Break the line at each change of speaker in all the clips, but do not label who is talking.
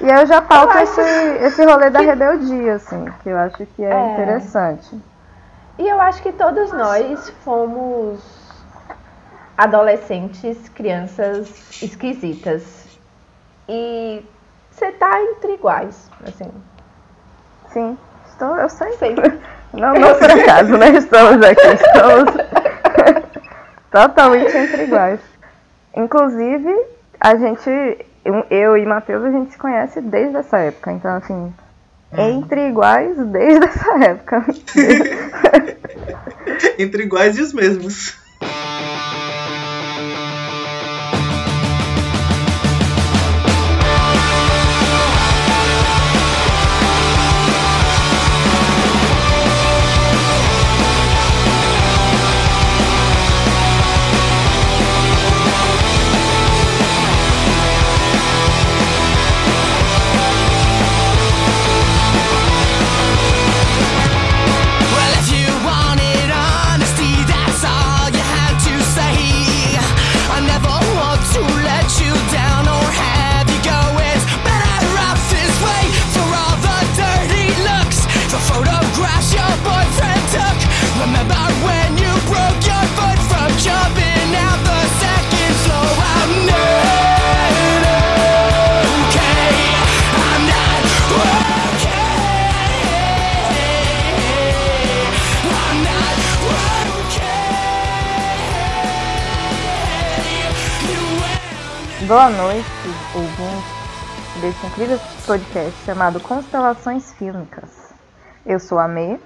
E eu já pauto eu esse, esse rolê da rebeldia, assim, que eu acho que é, é, interessante.
E eu acho que todos nós fomos adolescentes, crianças esquisitas. E você tá entre iguais, assim.
Sim, estou, eu sei. sei. Não, não por acaso, né? Estamos aqui, estamos totalmente entre iguais. Inclusive, a gente, eu e Matheus, a gente se conhece desde essa época. Então, assim, hum. entre iguais desde essa época.
entre iguais e os mesmos.
Boa noite, ouvintes desse incrível podcast chamado Constelações Fílmicas. Eu sou a Mê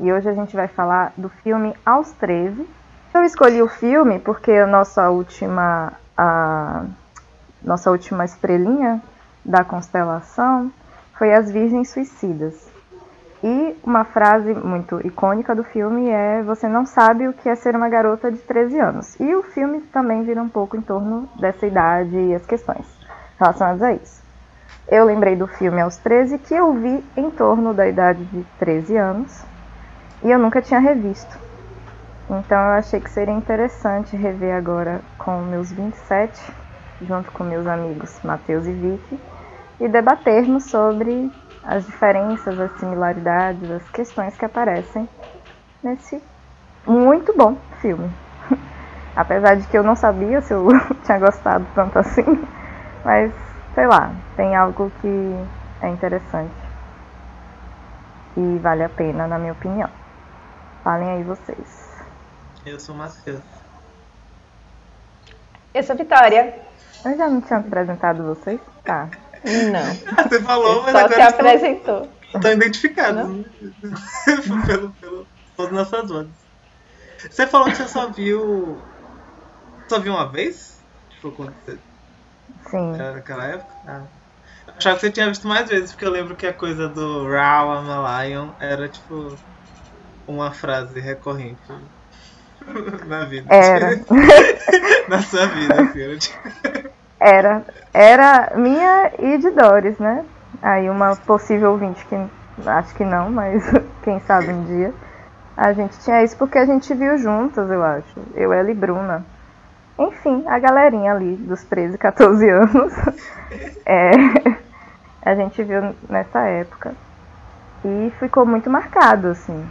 e hoje a gente vai falar do filme Aos 13. Eu escolhi o filme porque a nossa última, a nossa última estrelinha da constelação foi As Virgens Suicidas. E uma frase muito icônica do filme é: Você não sabe o que é ser uma garota de 13 anos. E o filme também vira um pouco em torno dessa idade e as questões relacionadas a isso. Eu lembrei do filme aos 13 que eu vi em torno da idade de 13 anos e eu nunca tinha revisto. Então eu achei que seria interessante rever agora com meus 27, junto com meus amigos Matheus e Vicky, e debatermos sobre as diferenças, as similaridades, as questões que aparecem nesse muito bom filme. Apesar de que eu não sabia se eu tinha gostado tanto assim, mas sei lá, tem algo que é interessante e vale a pena, na minha opinião. Falem aí vocês.
Eu sou Matheus.
Eu sou Vitória.
Eu já não tinha apresentado vocês? Tá.
Não.
Você falou, mas
só
agora.
Só se apresentou.
Estão identificados. pelo, pelo, pelas nossas vozes. Você falou que você só viu. Só viu uma vez? Tipo, quando você.
Sim.
Era naquela época? Ah. Eu achava que você tinha visto mais vezes, porque eu lembro que a coisa do Raw I'm a Lion era tipo. Uma frase recorrente. Na vida.
Era.
Na sua vida, assim. Era, tipo...
Era, era minha e de Doris, né? Aí uma possível ouvinte que acho que não, mas quem sabe um dia. A gente tinha isso porque a gente viu juntas, eu acho. Eu, ela e Bruna. Enfim, a galerinha ali dos 13, 14 anos. É, a gente viu nessa época. E ficou muito marcado, assim.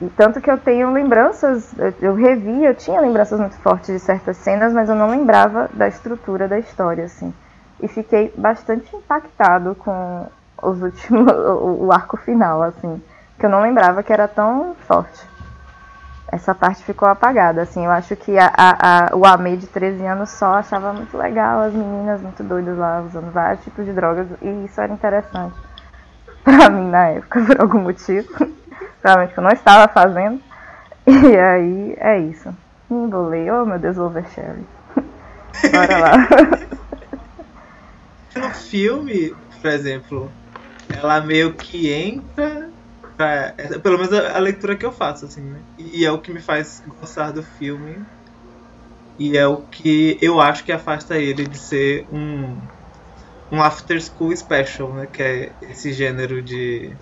E tanto que eu tenho lembranças, eu revi, eu tinha lembranças muito fortes de certas cenas, mas eu não lembrava da estrutura da história, assim. E fiquei bastante impactado com os últimos, o, arco final, assim, que eu não lembrava que era tão forte. Essa parte ficou apagada, assim, eu acho que a, a, a, o Amei de 13 anos só achava muito legal as meninas muito doidas lá, usando vários tipos de drogas, e isso era interessante pra mim na época, por algum motivo realmente que eu não estava fazendo. E aí é isso. Me embolei. Oh meu Deus, Oversharing. Bora lá.
No filme, por exemplo, ela meio que entra. Pra, pelo menos a, a, leitura que eu faço, assim, né? E, e é o que me faz gostar do filme. E é o que eu acho que afasta ele de ser um, um after school special, né? Que é esse gênero de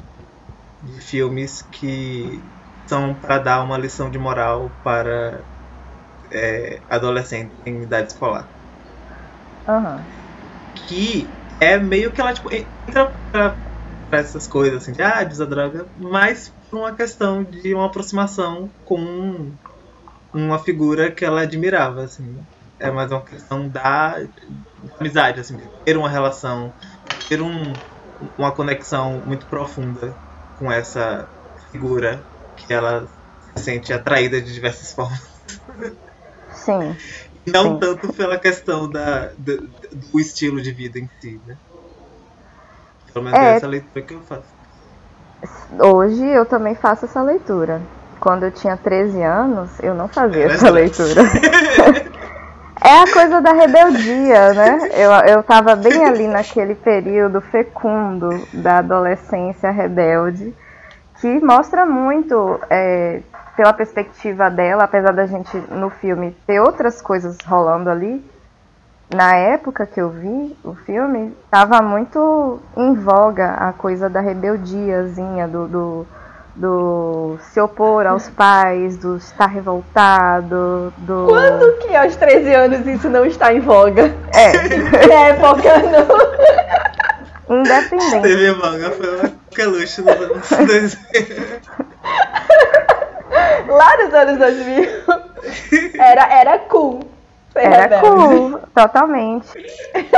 de filmes que são para dar uma lição de moral para é, adolescentes em idade escolar.
Uhum.
Que é meio que ela tipo, entra pra, pra essas coisas assim, de ah, usa droga, mas por uma questão de uma aproximação com uma figura que ela admirava, assim. É mais uma questão da, amizade, assim, ter uma relação, ter um, uma conexão muito profunda com essa figura que ela se sente atraída de diversas formas.
Sim.
Não
Sim.
tanto pela questão da, do, do estilo de vida em si, né? Pelo menos
É.
é essa leitura que eu faço.
Hoje eu também faço essa leitura. Quando eu tinha 13 anos, eu não fazia
Era
essa leitura. É a coisa da rebeldia, né? Eu, eu tava bem ali naquele período fecundo da adolescência rebelde, que mostra muito, é, pela perspectiva dela, apesar da gente no filme ter outras coisas rolando ali. Na época que eu vi o filme, tava muito em voga a coisa da rebeldiazinha, do, do, do se opor aos pais, do estar revoltado, do.
Quando que aos 13 anos isso não está em voga?
É,
Na época não.
independente.
TV manga foi uma caluche nos anos 2000.
Lá nos anos 2000 era, era cool. ser
Era
rebelde.
cool, totalmente.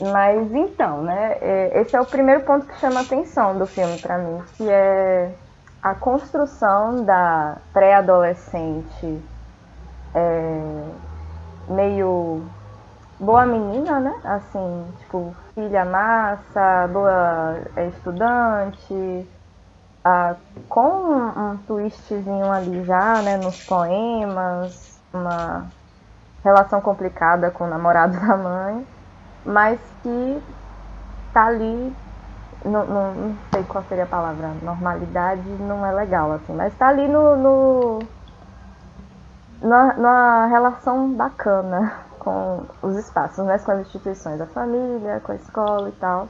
Mas então, né? é, Esse é o primeiro ponto que chama a atenção do filme pra mim, que é a construção da pré-adolescente é, meio boa menina, né? Assim, tipo, filha massa, boa é, estudante, com um twistzinho ali já, né, nos poemas, uma relação complicada com o namorado da mãe, mas que tá ali, no- não sei qual seria a palavra, normalidade não é legal, assim, mas tá ali no, no numa, numa relação bacana com os espaços, né, com as instituições, a família, com a escola e tal.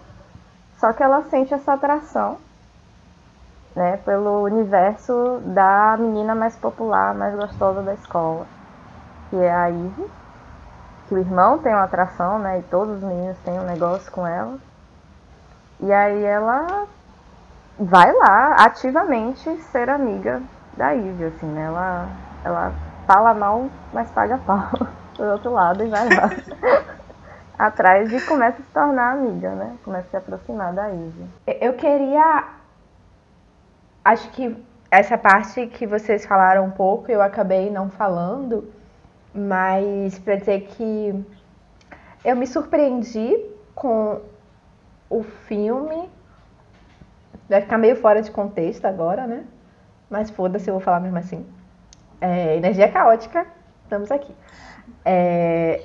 Só que ela sente essa atração né, pelo universo da menina mais popular, mais gostosa da escola, que é a Ivy, que o irmão tem uma atração, né, e todos os meninos têm um negócio com ela. E aí ela vai lá ativamente ser amiga da Ivy, assim, né? Ela, ela fala mal, mas paga pau do outro lado e vai lá atrás e começa a se tornar amiga, né? Começa a se aproximar da Ivy.
Eu queria. Acho que essa parte que vocês falaram um pouco, eu acabei não falando, mas para dizer que eu me surpreendi com o filme. Vai ficar meio fora de contexto agora, né? Mas foda-se, eu vou falar mesmo assim. É, energia caótica, estamos aqui. É,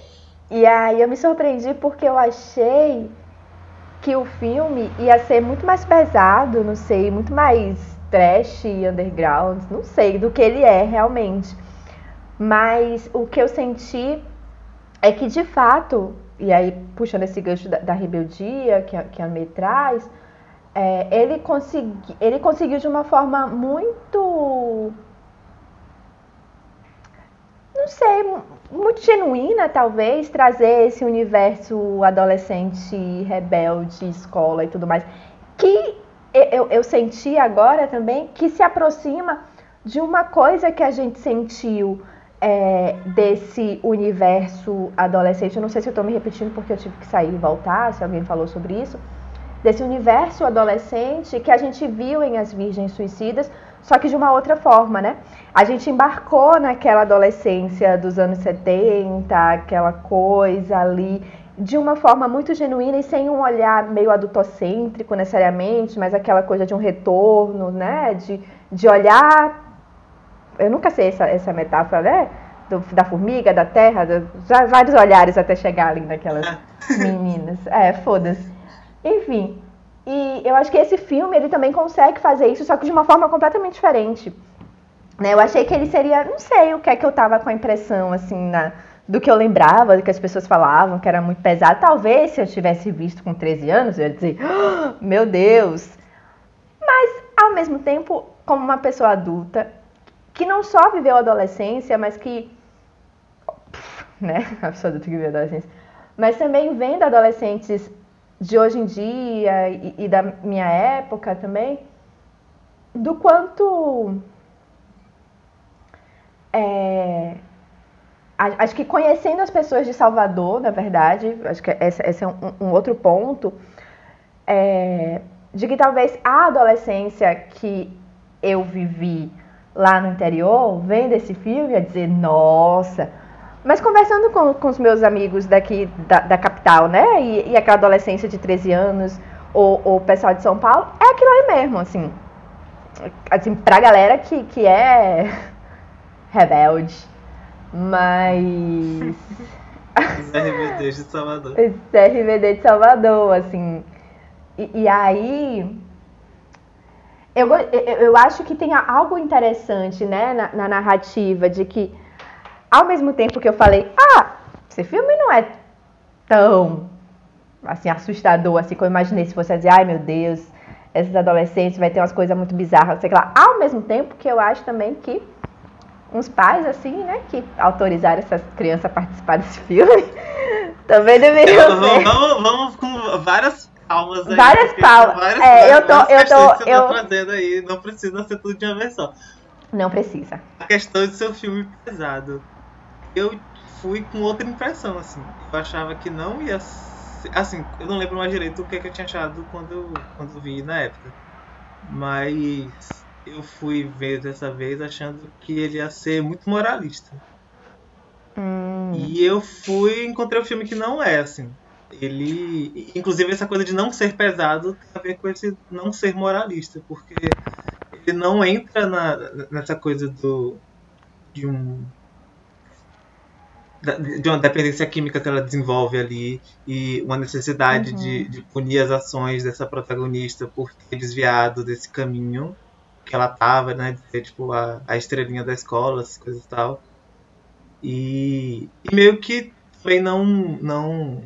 e aí eu me surpreendi porque eu achei que o filme ia ser muito mais pesado, não sei, muito mais trash, underground, não sei do que ele é realmente. Mas o que eu senti é que de fato, e aí puxando esse gancho da, da rebeldia que a, que a Me traz, é, ele, consegui, ele conseguiu de uma forma muito. Não sei, mu- muito genuína, talvez, trazer esse universo adolescente, rebelde, escola e tudo mais. Que eu, eu senti agora também que se aproxima de uma coisa que a gente sentiu é, desse universo adolescente. Eu não sei se eu estou me repetindo porque eu tive que sair e voltar, se alguém falou sobre isso. Desse universo adolescente que a gente viu em As Virgens Suicidas, só que de uma outra forma, né? A gente embarcou naquela adolescência dos anos 70, aquela coisa ali, de uma forma muito genuína e sem um olhar meio adultocêntrico necessariamente, mas aquela coisa de um retorno, né? De, de olhar. Eu nunca sei essa, essa metáfora, né? Do- da formiga, da terra, do- vários olhares até chegar ali naquelas meninas. É, foda-se. Enfim, e eu acho que esse filme ele também consegue fazer isso, só que de uma forma completamente diferente. Né? Eu achei que ele seria, não sei o que é que eu tava com a impressão, assim, na, do que eu lembrava, do que as pessoas falavam, que era muito pesado. Talvez se eu tivesse visto com 13 anos, eu ia dizer, "Ah, meu Deus. Mas, ao mesmo tempo, como uma pessoa adulta, que não só viveu a adolescência, mas que né? A pessoa adulta que vive a adolescência. Mas também vendo adolescentes de hoje em dia e, e da minha época também, do quanto é, acho que conhecendo as pessoas de Salvador, na verdade, acho que esse é um, um, outro ponto, é, de que talvez a adolescência que eu vivi lá no interior, vendo esse filme, ia dizer, nossa. Mas conversando com, com os meus amigos daqui da, da capital, né? E, e, aquela adolescência de 13 anos, ou o pessoal de São Paulo, é aquilo aí mesmo, assim. Assim, pra galera que, que é rebelde. Mas.
RBD de Salvador.
RBD de Salvador, assim. E, e aí. Eu, eu, acho que tem algo interessante, né, na, na, narrativa, de que, ao mesmo tempo que eu falei, ah, esse filme não é tão, assim, assustador, assim, como eu imaginei se fosse dizer, ai meu Deus, esses adolescentes vai ter umas coisas muito bizarras, sei lá. Ao mesmo tempo que eu acho também que uns pais, assim, né, que autorizaram essas crianças a participar desse filme, também deveriam
vamos, vamos, vamos, com várias palmas aí.
Várias palmas.
Várias,
é, eu tô, eu tô,
que
eu...
Tá trazendo aí, não precisa ser tudo de uma vez só.
Não precisa.
A questão de ser um filme pesado. Eu fui com outra impressão, assim. Eu achava que não ia ser... Assim, eu não lembro mais direito o que, é que eu tinha achado quando, quando vi na época. Mas eu fui ver dessa vez achando que ele ia ser muito moralista.
Hum.
E eu fui encontrei um filme que não é assim. Ele, inclusive essa coisa de não ser pesado tem a ver com esse não ser moralista, porque ele não entra na, nessa coisa do de um de uma dependência química que ela desenvolve ali e uma necessidade uhum. de, de punir as ações dessa protagonista por ter desviado desse caminho que ela tava, né? De ser tipo a, a estrelinha da escola, essas coisas e tal. E, e meio que também não. não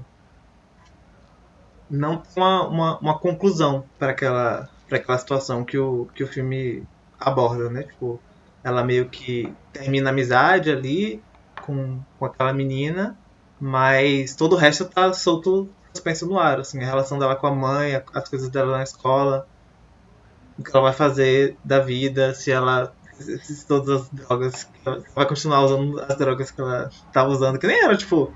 não uma, uma, uma conclusão para aquela, para aquela situação que o, que o filme aborda, né? Tipo, ela meio que termina a amizade ali com, com aquela menina, mas todo o resto tá solto, suspenso no ar, assim, a relação dela com a mãe, as coisas dela na escola, o que ela vai fazer da vida, se ela. Se todas as drogas. Ela vai continuar usando as drogas que ela tava usando, que nem era tipo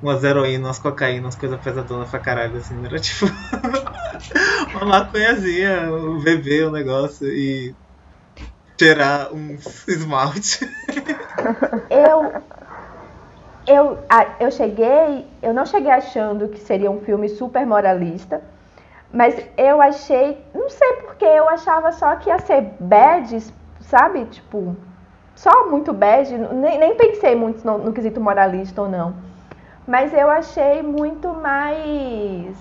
umas heroína, umas umas coisas pesadonas pra caralho, assim, era tipo. uma maconhazinha, um bebê, um negócio e. cheirar um esmalte.
eu. Eu, eu cheguei, eu não cheguei achando que seria um filme super moralista, mas eu achei, não sei porque, eu achava só que ia ser bad, sabe? Tipo, só muito bad, nem, nem pensei muito no, no quesito moralista ou não. Mas eu achei muito mais.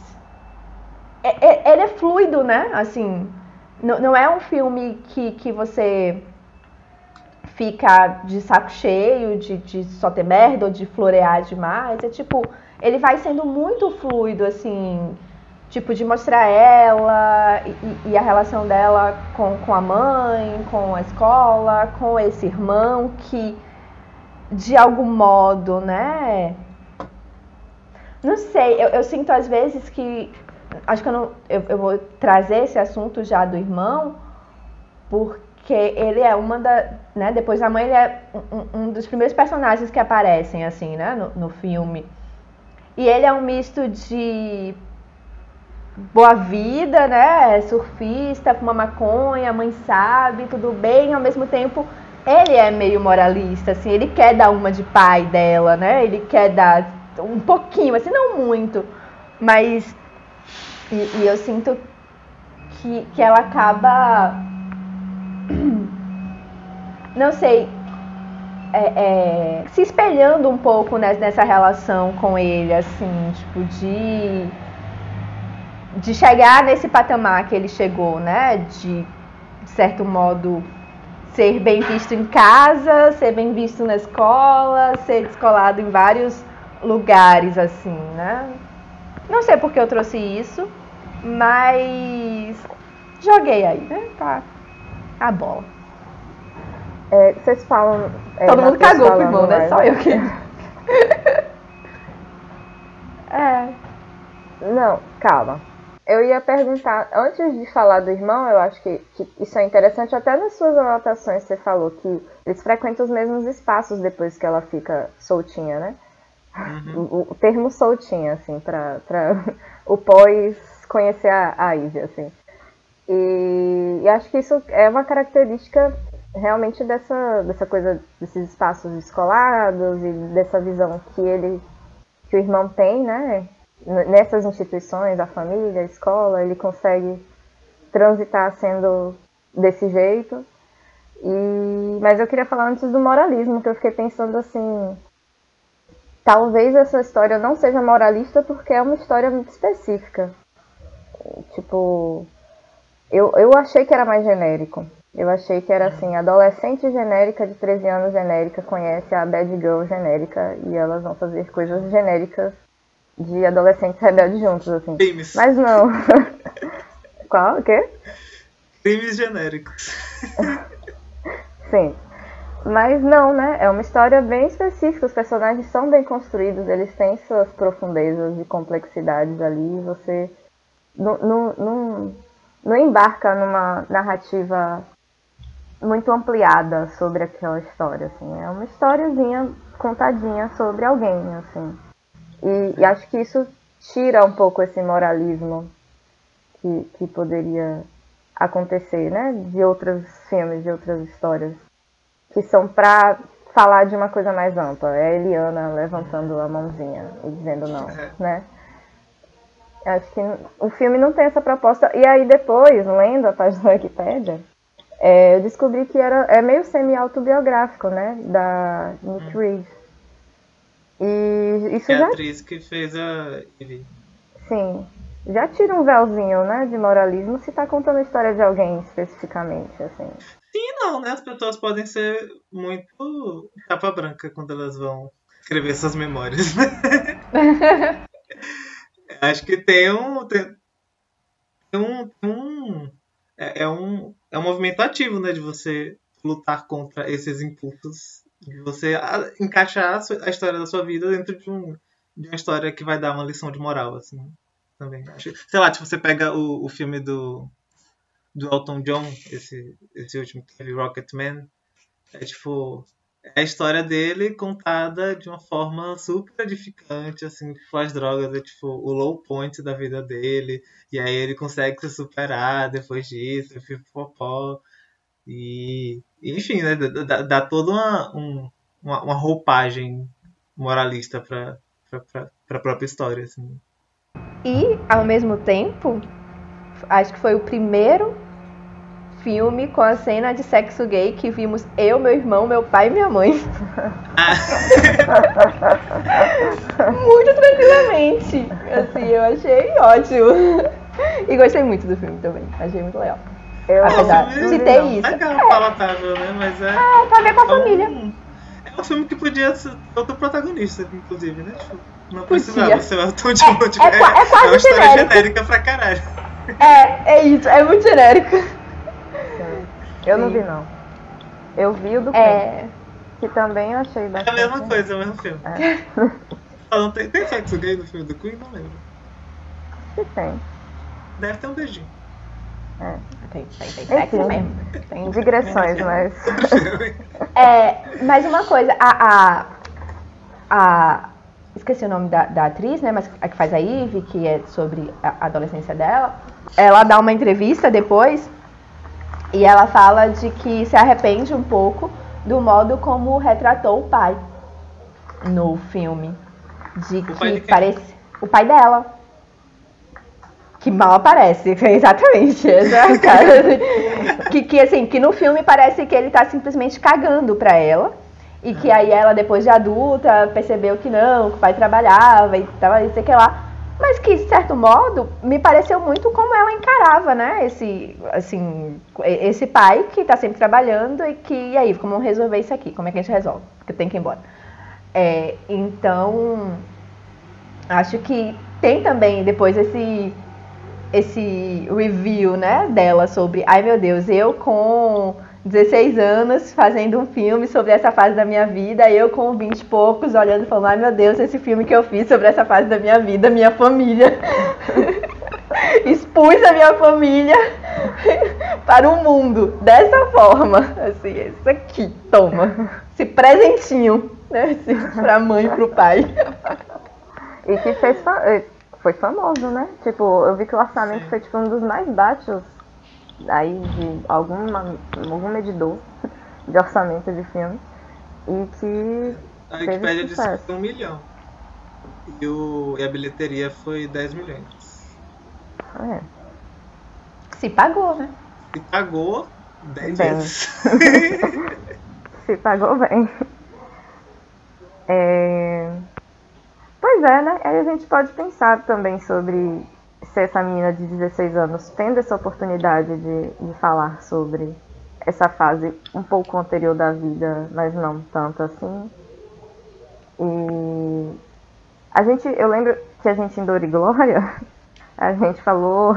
É, é, ele é fluido, né? Assim, não, é um filme que, que você fica de saco cheio, de, de só ter merda ou de florear demais. É tipo, ele vai sendo muito fluido, assim tipo, de mostrar ela e, e, a relação dela com, com a mãe, com a escola, com esse irmão que, de algum modo, né? Não sei, eu, eu sinto às vezes que. Acho que eu, não, eu, eu vou trazer esse assunto já do irmão, porque ele é uma da. Né, depois da mãe, ele é um, um dos primeiros personagens que aparecem, assim, né, no, no filme. E ele é um misto de boa vida, né? É surfista, fuma maconha, mãe sabe, tudo bem, ao mesmo tempo ele é meio moralista, assim, ele quer dar uma de pai dela, né? Ele quer dar um pouquinho, assim, não muito, mas e, e eu sinto que, que ela acaba não sei é, é, se espelhando um pouco nessa relação com ele, assim, tipo, de de chegar nesse patamar que ele chegou, né? De, de certo modo, ser bem visto em casa, ser bem visto na escola, ser descolado em vários lugares, assim, né? Não sei por que eu trouxe isso, mas joguei aí, né? Tá a bola.
É, vocês falam.
É, Todo mundo cagou pro irmão, né? Só eu que. É.
Não, calma. Eu ia perguntar, antes de falar do irmão, eu acho que, que isso é interessante, até nas suas anotações você falou que eles frequentam os mesmos espaços depois que ela fica soltinha, né?
Uhum.
O, o termo soltinha, assim, pra, pra o pós conhecer a, a Ivy, assim. E, e acho que isso é uma característica realmente dessa, dessa coisa, desses espaços descolados e dessa visão que ele, que o irmão tem, né? Nessas instituições, a família, a escola, ele consegue transitar sendo desse jeito. E, mas eu queria falar antes do moralismo, que eu fiquei pensando assim, talvez essa história não seja moralista porque é uma história muito específica. Tipo, eu, eu achei que era mais genérico. Eu achei que era assim, adolescente genérica de 13 anos genérica conhece a bad girl genérica e elas vão fazer coisas genéricas de adolescentes rebeldes juntos, assim.
Crimes.
Mas não. Qual? O quê?
Crimes genéricos.
Sim. Mas não, né? É uma história bem específica. Os personagens são bem construídos, eles têm suas profundezas e complexidades ali. e Você não, não, não, não embarca numa narrativa muito ampliada sobre aquela história, assim. É uma historiazinha contadinha sobre alguém, assim. E, e acho que isso tira um pouco esse moralismo que, que poderia acontecer, né? De outros filmes, de outras histórias que são pra falar de uma coisa mais ampla. É a Eliana levantando a mãozinha e dizendo não,
É.
né? Acho que o filme não tem essa proposta. E aí depois, lendo a página da Wikipédia, é, eu descobri que era, é meio semi-autobiográfico, né? Da Nick Reeves. E isso
é a
já
atriz que fez a. Ele.
Sim. Já tira um véuzinho, né, de moralismo se tá contando a história de alguém especificamente, assim.
Sim, não, né? As pessoas podem ser muito capa branca quando elas vão escrever suas memórias, né? Acho que tem um. Tem, tem um. tem um é, é um. É um movimento ativo, né? De você lutar contra esses impulsos. De você ah, encaixar a, sua- a história da sua vida dentro de, um, de uma história que vai dar uma lição de moral, assim. Também. Sei lá, tipo, você pega o, o filme do. Do Elton John, esse, esse último que teve Rocketman. É tipo. É a história dele contada de uma forma super edificante, assim, tipo, as drogas é tipo o low point da vida dele, e aí ele consegue se superar depois disso, pipopó. E, enfim, né, dá, dá- toda uma, um- uma, uma roupagem moralista pra, pra própria história, assim.
E, ao mesmo tempo, acho que foi o primeiro filme com a cena de sexo gay que vimos eu, meu irmão, meu pai e minha mãe. muito tranquilamente. Assim, eu achei ótimo. E gostei muito do filme também. Achei muito legal.
Eu
Apesar
É um
de ter isso.
Legal, palatável, né? Mas é.
É, pra ver com a
É um-
família.
É um filme que podia ser outro protagonista, inclusive, né? Tipo, não precisava ser o Elton John.
É-
tipo,
é qua- é quase
uma história
genérico.
genérica pra caralho.
É, é isso. É muito genérico.
Eu não vi, não. Eu vi o do
É.
que também eu achei
É a
bastante.
mesma coisa, é o mesmo filme.
É.
Não tem, tem sexo gay no filme do Queen? Não lembro.
Que tem.
Deve ter um beijinho.
É.
Tem, tem, tem sexo
Enfim.
mesmo. Tem
Digressões, mas.
É, mais uma coisa, a, a, a- esqueci o nome da, da atriz, né, mas a que faz a Ivy, que é sobre a adolescência dela, ela dá uma entrevista depois e ela fala de que se arrepende um pouco do modo como retratou o pai no filme, de
O de
que
quem?
parece o pai dela. Que mal aparece, exatamente. Essa é cara. que, que assim, que no filme parece que ele tá simplesmente cagando pra ela. E que aí ela, depois de adulta, percebeu que não, que o pai trabalhava e tal, e sei que lá. Mas que, de certo modo, me pareceu muito como ela encarava, né? Esse, assim, esse pai que tá sempre trabalhando e que, e aí, como resolver isso aqui? Como é que a gente resolve? Porque tem que ir embora. É, então, acho que tem também depois esse esse review, né, dela sobre, ai meu Deus, eu com 16 anos fazendo um filme sobre essa fase da minha vida, eu com 20 e poucos olhando e falando, ai meu Deus, esse filme que eu fiz sobre essa fase da minha vida, minha família. Expus a minha família para o mundo dessa forma. Assim, isso aqui, toma. Esse presentinho, né? Assim, para a mãe e para o pai.
E que fez eh, foi famoso, né? Tipo, eu vi que o orçamento foi tipo um dos mais baixos aí de alguma, algum medidor de orçamento de filme. E que.
A Wikipedia disse que foi um milhão. E, o, e a bilheteria foi 10 milhões.
É.
Se pagou, né?
Se pagou 10 bem. vezes.
Se pagou bem. É... Pois é, né? Aí a gente pode pensar também sobre se essa menina de 16 anos tendo essa oportunidade de, de falar sobre essa fase um pouco anterior da vida, mas não tanto assim. E a gente, eu lembro que a gente em Dor e Glória, a gente falou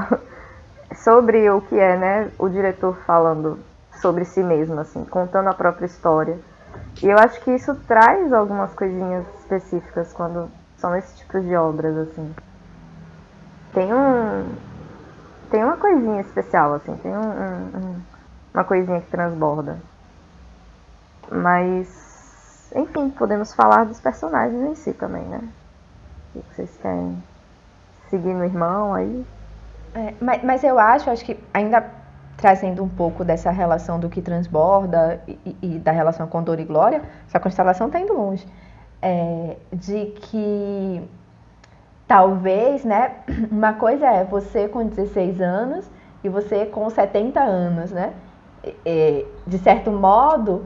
sobre o que é, né, o diretor falando sobre si mesmo, assim, contando a própria história. E eu acho que isso traz algumas coisinhas específicas quando são esses tipos de obras, assim tem um. Tem uma coisinha especial, assim, tem um, um, uma coisinha que transborda. Mas, enfim, podemos falar dos personagens em si também, né? O que vocês querem seguir no irmão aí?
É, mas, mas eu acho, acho que ainda trazendo um pouco dessa relação do que transborda e, e da relação com dor e glória, essa constelação está indo longe. É, de que talvez, né? Uma coisa é você com 16 anos e você com 70 anos, né? De certo modo,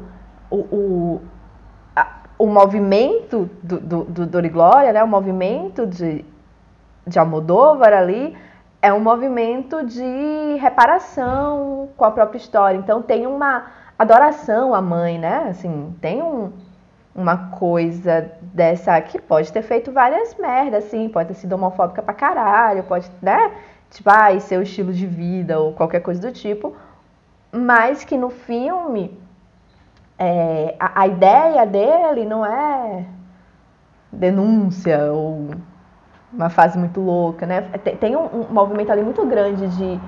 o, o, a, o movimento do, do, do Dor e Glória, né? O movimento de, de Almodóvar ali é um movimento de reparação com a própria história. Então tem uma adoração à mãe, né? Assim, tem um uma coisa dessa que pode ter feito várias merdas, assim, pode ter sido homofóbica pra caralho, pode, né? Tipo, ah, seu estilo de vida ou qualquer coisa do tipo, mas que no filme é, a, a, ideia dele não é denúncia ou uma fase muito louca, né? Tem, tem um, um movimento ali muito grande de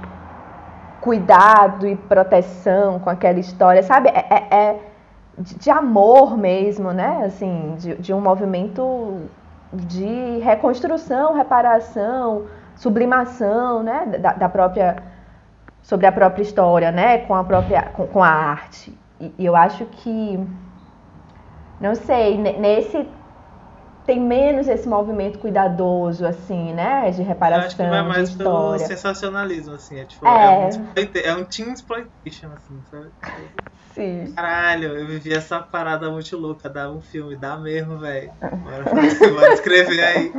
cuidado e proteção com aquela história, sabe? é, é, é de, de amor mesmo, né? Assim, de, de um movimento de reconstrução, reparação, sublimação, né? Da, da, própria sobre a própria história, né? Com a própria com, com a arte. E, e eu acho que não sei nesse tem menos esse movimento cuidadoso, assim, né? De reparação, acho que vai mais de história.
pelo sensacionalismo, assim. É, tipo, é. É, um, é um teen exploitation, assim, sabe?
Sim.
Caralho, eu vivi essa parada muito louca. Dá um filme, dá mesmo, velho. Bora escrever aí.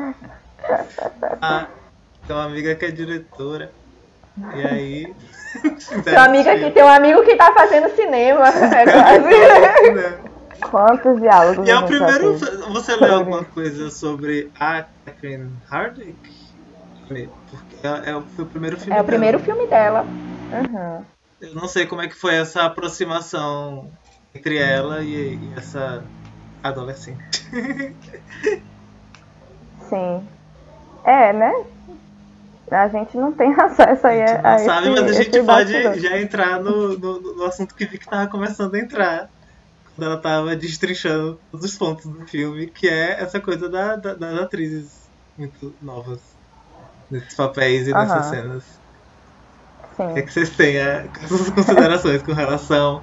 Ah, tem uma amiga que é diretora. E aí.
Tem uma amiga que tem um amigo que tá fazendo cinema. É quase.
Quantos diálogos?
E é o primeiro. Você leu alguma coisa sobre a Catherine Hardwick? Porque é, é, foi o primeiro filme
É o primeiro filme dela.
Uhum.
Eu não sei como é que foi essa aproximação entre ela e, e essa adolescente.
Sim. É, né? A gente não tem acesso aí a,
a,
a
sabe,
esse,
mas a gente pode já entrar no, no, no assunto que vi que tava começando a entrar quando ela tava destrinchando todos os pontos do filme, que é essa coisa da, da, das atrizes muito novas nesses papéis e nessas cenas.
Sim.
O que, é que vocês têm é, essas considerações com relação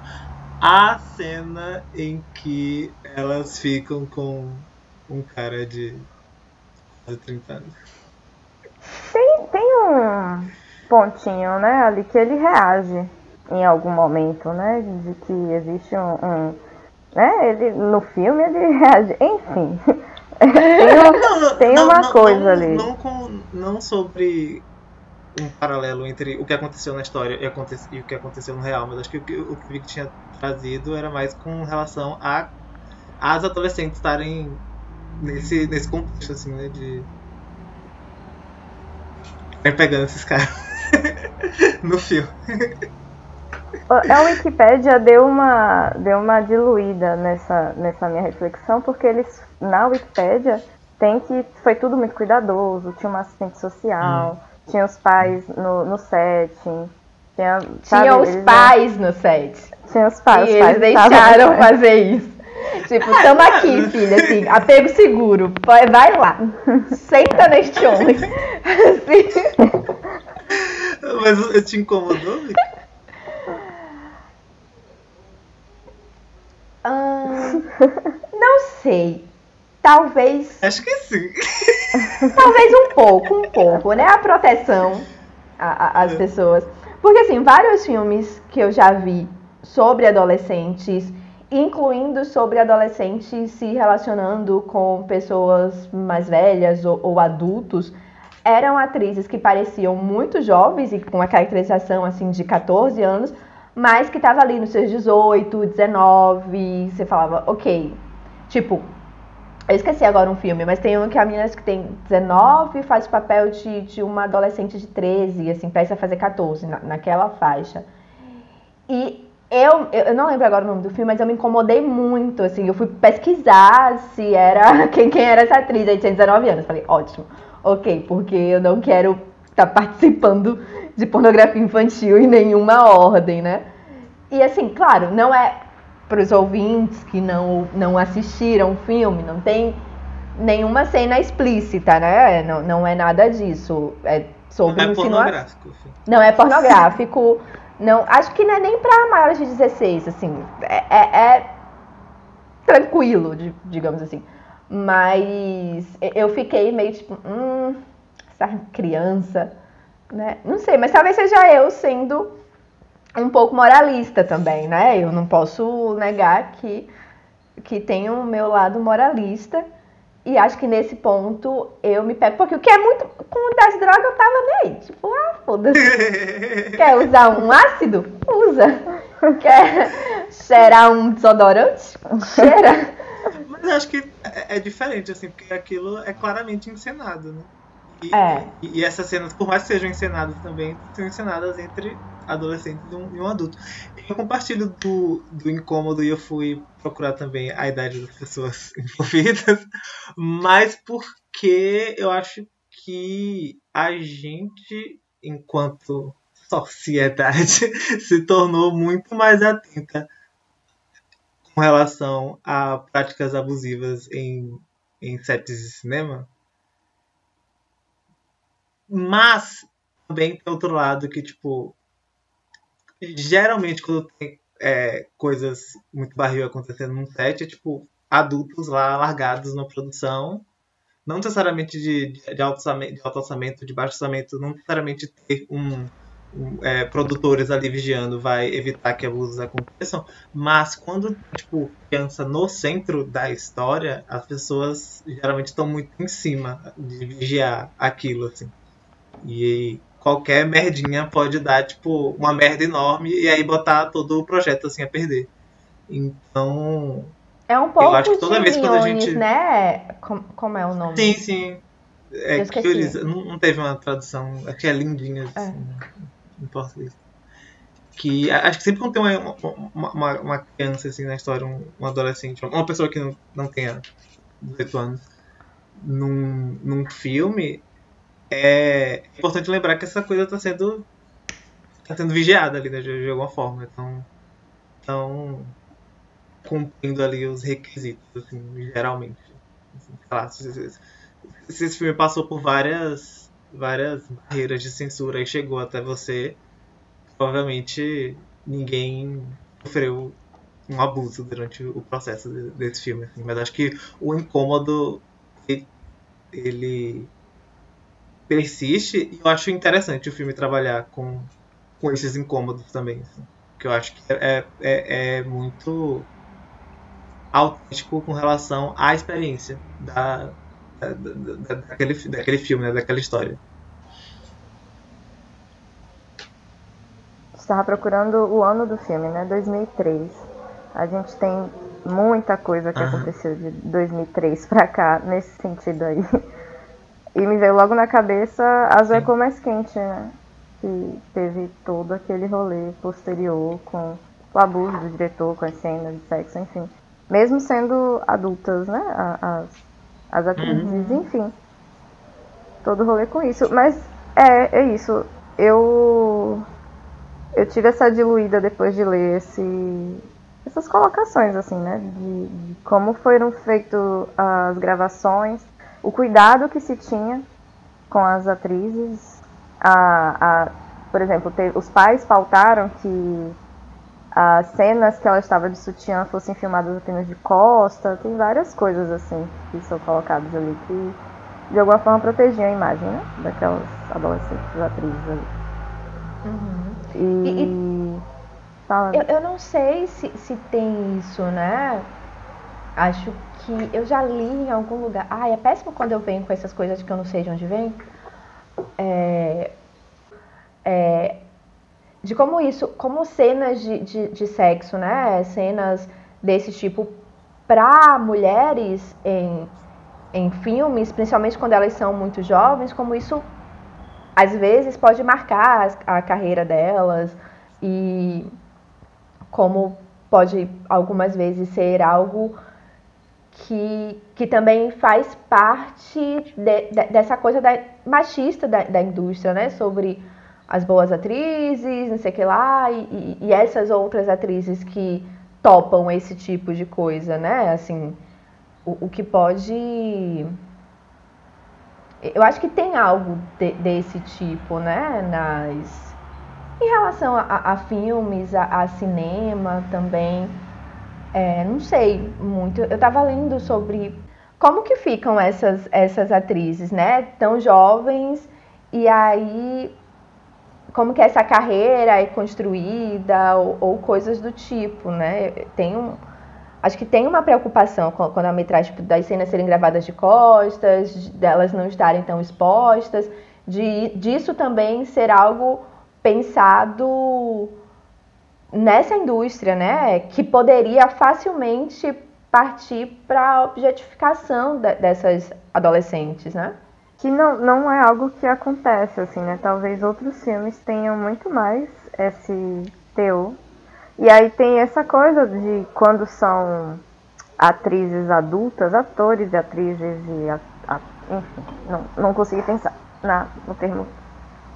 à cena em que elas ficam com um cara de quase 30 anos?
Tem, tem um pontinho, né, ali que ele reage em algum momento, né, de que existe um, um né? Ele, no filme ele reage. Enfim. tem uma, não, tem não, uma
não,
coisa ali.
Não, com, não sobre um paralelo entre o que aconteceu na história e, aconte, e o que aconteceu no real, mas acho que o que o Vic tinha trazido era mais com relação a as adolescentes estarem nesse, nesse contexto, assim, né? De. pegando esses caras no filme.
A Wikipédia deu uma, deu uma diluída nessa, nessa minha reflexão, porque eles, na Wikipédia, tem que. Foi tudo muito cuidadoso, tinha uma assistente social, hum. Tinha os pais no, no set.
Tinha, sabe, tinha os pais no set.
Tinha os pais.
E
os pais
eles deixaram fazer isso. Tipo, tamo aqui, filha, assim, apego seguro. Vai lá. Senta neste homem. Assim.
Mas te incomodou,
Hum, não sei. Talvez.
Acho que sim.
Talvez um pouco, um pouco, né? A proteção às é. pessoas. Porque, assim, vários filmes que eu já vi sobre adolescentes, incluindo sobre adolescentes se relacionando com pessoas mais velhas ou, ou adultos, eram atrizes que pareciam muito jovens e com a caracterização, assim, de 14 anos, mas que tava ali nos seus 18, 19, você falava, ok. Tipo, eu esqueci agora um filme, mas tem um que a menina que tem 19 faz o papel de, de uma adolescente de 13, assim, presta a fazer 14, na, naquela faixa. E eu, eu não lembro agora o nome do filme, mas eu me incomodei muito, assim, eu fui pesquisar se era, quem, quem era essa atriz, aí tinha 19 anos, falei, ótimo, ok, porque eu não quero estar tá participando de pornografia infantil em nenhuma ordem, né? E assim, claro, não é para os ouvintes que não, não assistiram o filme, não tem nenhuma cena explícita, né? Não, não é nada disso. É sobre
não é pornográfico.
Não é pornográfico. não, acho que não é nem para maiores de 16, assim. É, é, é tranquilo, digamos assim. Mas eu fiquei meio tipo, hum, essa criança né? Não sei, mas talvez seja eu sendo um pouco moralista também, né? Eu não posso negar que, que tenho o meu lado moralista. E acho que nesse ponto eu me pego, porque o que é muito. Com das drogas eu tava nem aí. Tipo, ah, foda-se. Quer usar um ácido? Usa. Quer cheirar um desodorante? Cheira.
Mas eu acho que é, é diferente, assim, porque aquilo é claramente encenado, né? E,
é.
e, essas cenas, por mais que sejam encenadas também, são encenadas entre adolescentes e um, um adulto. Eu compartilho do, do incômodo e eu fui procurar também a idade das pessoas envolvidas, mas porque eu acho que a gente, enquanto sociedade, se tornou muito mais atenta com relação a práticas abusivas em, em sets de cinema mas também tem outro lado que, tipo, geralmente quando tem é, coisas muito barril acontecendo num set, é tipo adultos lá largados na produção. Não necessariamente de, de, alto, orçamento, de alto orçamento, de baixo orçamento, não necessariamente ter um, um é, produtores ali vigiando vai evitar que abusos aconteçam, mas quando tipo pensa no centro da história, as pessoas geralmente estão muito em cima de vigiar aquilo assim. E qualquer merdinha pode dar, tipo, uma merda enorme e aí botar todo o projeto assim a perder. Então.
É um pouco eu acho que toda vez quando a gente. né? Como, como é o nome?
Sim, sim. É, que não, não teve uma tradução. Aqui é lindinha é. assim, é. em português. Que acho que sempre quando tem uma, uma, uma, uma criança assim na história, um, um, adolescente, uma pessoa que não, não tenha 18 anos, num, num filme, é importante lembrar que essa coisa está sendo tá sendo vigiada ali, né, de, de alguma forma. Então, então cumprindo ali os requisitos, assim, geralmente. Assim, lá, se, se, se, esse filme passou por várias várias barreiras de censura e chegou até você, provavelmente ninguém sofreu um abuso durante o processo desse filme. Assim. Mas acho que o incômodo ele, ele persiste e eu acho interessante o filme trabalhar com, com esses incômodos também. Assim, que eu acho que é, é, é muito autêntico com relação à experiência da, da, da, daquele, daquele filme, né, daquela história.
Estava procurando o ano do filme, né? 2003. A gente tem muita coisa que uhum. aconteceu de 2003 para cá nesse sentido aí. E me veio logo na cabeça Azul é cor mais quente, né? que teve todo aquele rolê posterior com o abuso do diretor, com as cenas de sexo, enfim. Mesmo sendo adultas, né? As, as atrizes, uhum. enfim. Todo rolê com isso. Mas é, é isso. Eu. Eu tive essa diluída depois de ler esse, essas colocações, assim, né? De, de como foram feitas as gravações, o cuidado que se tinha com as atrizes. A, a, por exemplo, os pais pautaram que as cenas que ela estava de sutiã fossem filmadas apenas de costa. Tem várias coisas assim que são colocadas ali que de alguma forma protegiam a imagem né? daquelas adolescentes atrizes ali.
Uhum. E, e, e eu, eu, não sei se, se tem isso, né? Acho que eu já li em algum lugar. Ah, é péssimo quando eu venho com essas coisas que eu não sei de onde vem. É, é, de como isso, como cenas de, de, de sexo, né? Cenas desse tipo para mulheres em, em filmes, principalmente quando elas são muito jovens, como isso às vezes pode marcar a, a carreira delas e como pode algumas vezes ser algo que, que também faz parte de, de, dessa coisa da, machista da, da, indústria, né? Sobre as boas atrizes, não sei o que lá, e, e, essas outras atrizes que topam esse tipo de coisa, né? Assim, o, o que pode. Eu acho que tem algo de, desse tipo, né? Nas. Em relação a, a filmes, a, a cinema também. É, não sei muito. Eu estava lendo sobre como que ficam essas, essas atrizes, né? Tão jovens e aí como que essa carreira é construída ou, ou coisas do tipo, né? Tem um, acho que tem uma preocupação quando a me traz tipo, das cenas serem gravadas de costas, delas não estarem tão expostas, de disso também ser algo pensado nessa indústria, né, que poderia facilmente partir para a objetificação de, dessas adolescentes, né?
Que não, não é algo que acontece, assim, né? Talvez outros filmes tenham muito mais esse teor. E aí tem essa coisa de quando são atrizes adultas, atores e atrizes e a, a, enfim, não, não consegui pensar na, no termo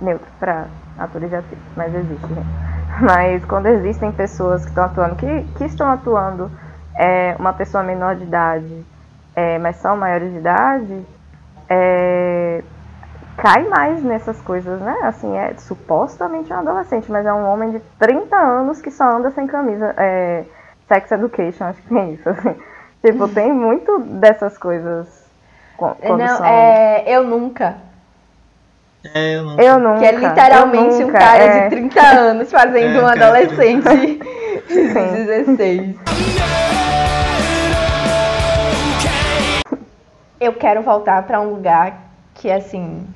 neutro para atores e atrizes, mas existe, gente. Mas quando existem pessoas que estão atuando, que, que estão atuando é, uma pessoa menor de idade, é, mas são maiores de idade, é, cai mais nessas coisas, né? Assim, é supostamente um adolescente, mas é um homem de 30 anos que só anda sem camisa. É, sex education, acho que tem isso. Assim. Tipo, tem muito dessas coisas.
Não, são... é, eu nunca.
É, eu nunca.
Eu nunca.
Que é literalmente nunca, um cara é... de 30 anos fazendo é, um adolescente de 16. Eu quero voltar para um lugar que é assim.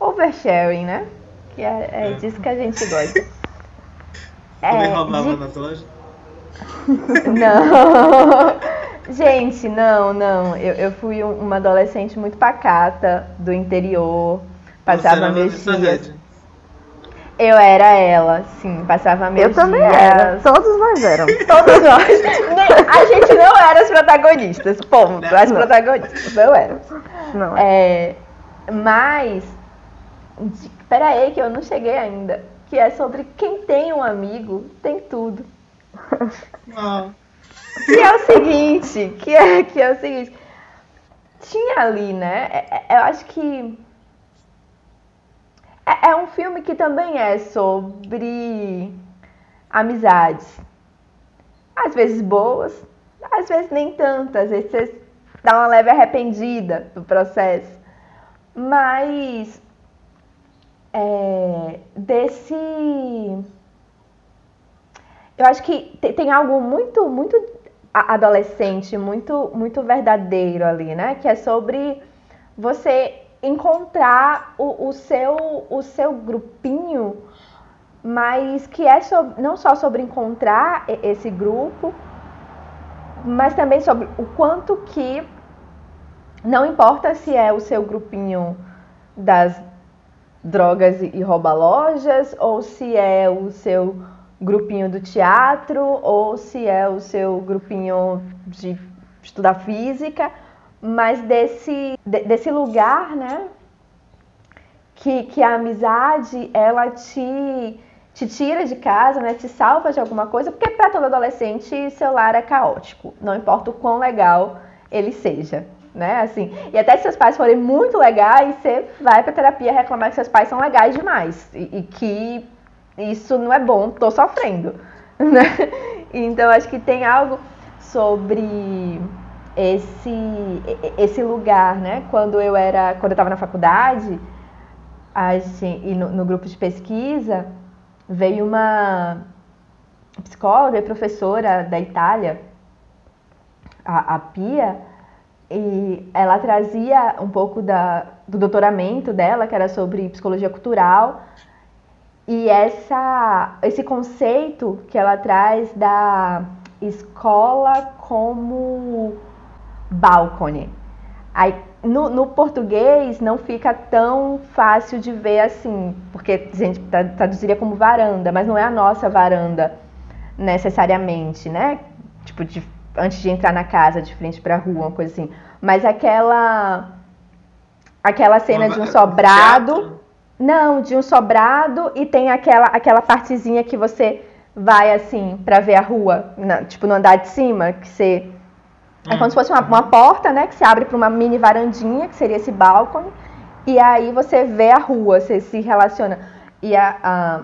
Oversharing, né? Que é, é, é. disso que a gente gosta.
Também é, roubava de... nas lojas?
Não. Gente, não, não. Eu, eu fui uma adolescente muito pacata do interior. Passava meus dias. Eu era ela, sim, passava meus
Eu também era. Todos nós éramos.
Todos nós. a gente não era as protagonistas, ponto. As não. protagonistas não eram. Não. É, mas, espera aí que eu não cheguei ainda. Que é sobre quem tem um amigo, tem tudo. Que é o seguinte, que é, que é o seguinte. Tinha ali, né? É, é, eu acho que é, é um filme que também é sobre amizades. Às vezes boas, às vezes nem tanto, às vezes você dá uma leve arrependida do processo. Mas é, desse. Eu acho que tem algo muito, muito adolescente, muito, muito verdadeiro ali, né? Que é sobre você encontrar o, o, seu, o seu grupinho, mas que é sobre, não só sobre encontrar esse grupo, mas também sobre o quanto que não importa se é o seu grupinho das drogas e, rouba lojas, ou se é o seu grupinho do teatro, ou se é o seu grupinho de estudar física, mas desse, desse lugar, né? Que, que a amizade, ela te, te tira de casa, né? Te salva de alguma coisa, porque para todo adolescente seu lar é caótico, não importa o quão legal ele seja né? Assim, e até se seus pais forem muito legais, você vai pra terapia reclamar que seus pais são legais demais e, e que isso não é bom, tô sofrendo, né? Então acho que tem algo sobre esse esse lugar, né? Quando eu era, quando eu estava na faculdade, a gente, e no, no grupo de pesquisa, veio uma psicóloga e professora da Itália, a, a Pia, e ela trazia um pouco da, do doutoramento dela, que era sobre psicologia cultural, e essa, esse conceito que ela traz da escola como balcone. Aí, no, no, português não fica tão fácil de ver assim, porque a gente traduziria como varanda, mas não é a nossa varanda necessariamente, né? Tipo, de antes de entrar na casa, de frente para a rua, uma coisa assim. Mas aquela aquela cena uma, de um sobrado? Não, de um sobrado e tem aquela aquela partezinha que você vai assim para ver a rua, na, tipo no andar de cima, que você é como se fosse uma, uma porta, né, que se abre para uma mini varandinha, que seria esse balcone, e aí você vê a rua, você se relaciona. E a, a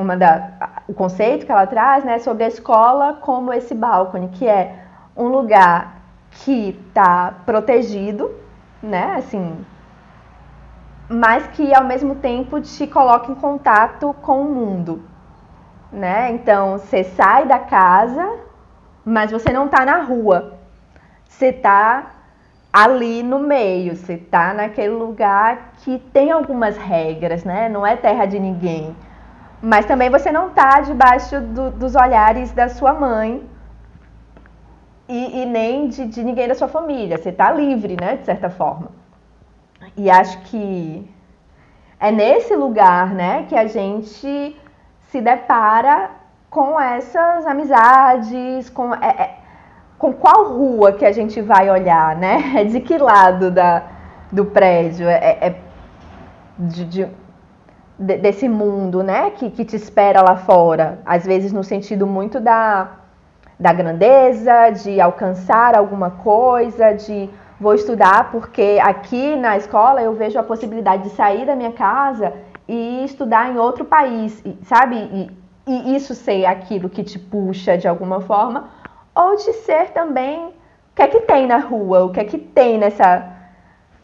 uma da, o conceito que ela traz, né, sobre a escola como esse balcone, que é um lugar que está protegido, né? Assim, mas que ao mesmo tempo te coloca em contato com o mundo, né? Então você sai da casa, mas você não está na rua, você está ali no meio, você está naquele lugar que tem algumas regras, né? Não é terra de ninguém. Mas também você não está debaixo do, dos olhares da sua mãe e, e nem de, de, ninguém da sua família. Você está livre, né, de certa forma. E acho que é nesse lugar, né, que a gente se depara com essas amizades, com, é, é, com qual rua que a gente vai olhar, né? É de que lado da, do prédio? É, é de, de, desse mundo, né, que, que te espera lá fora. Às vezes no sentido muito da da grandeza, de alcançar alguma coisa, de vou estudar porque aqui na escola eu vejo a possibilidade de sair da minha casa e estudar em outro país, sabe? E, e isso ser aquilo que te puxa de alguma forma, ou de ser também o que é que tem na rua, o que é que tem nessa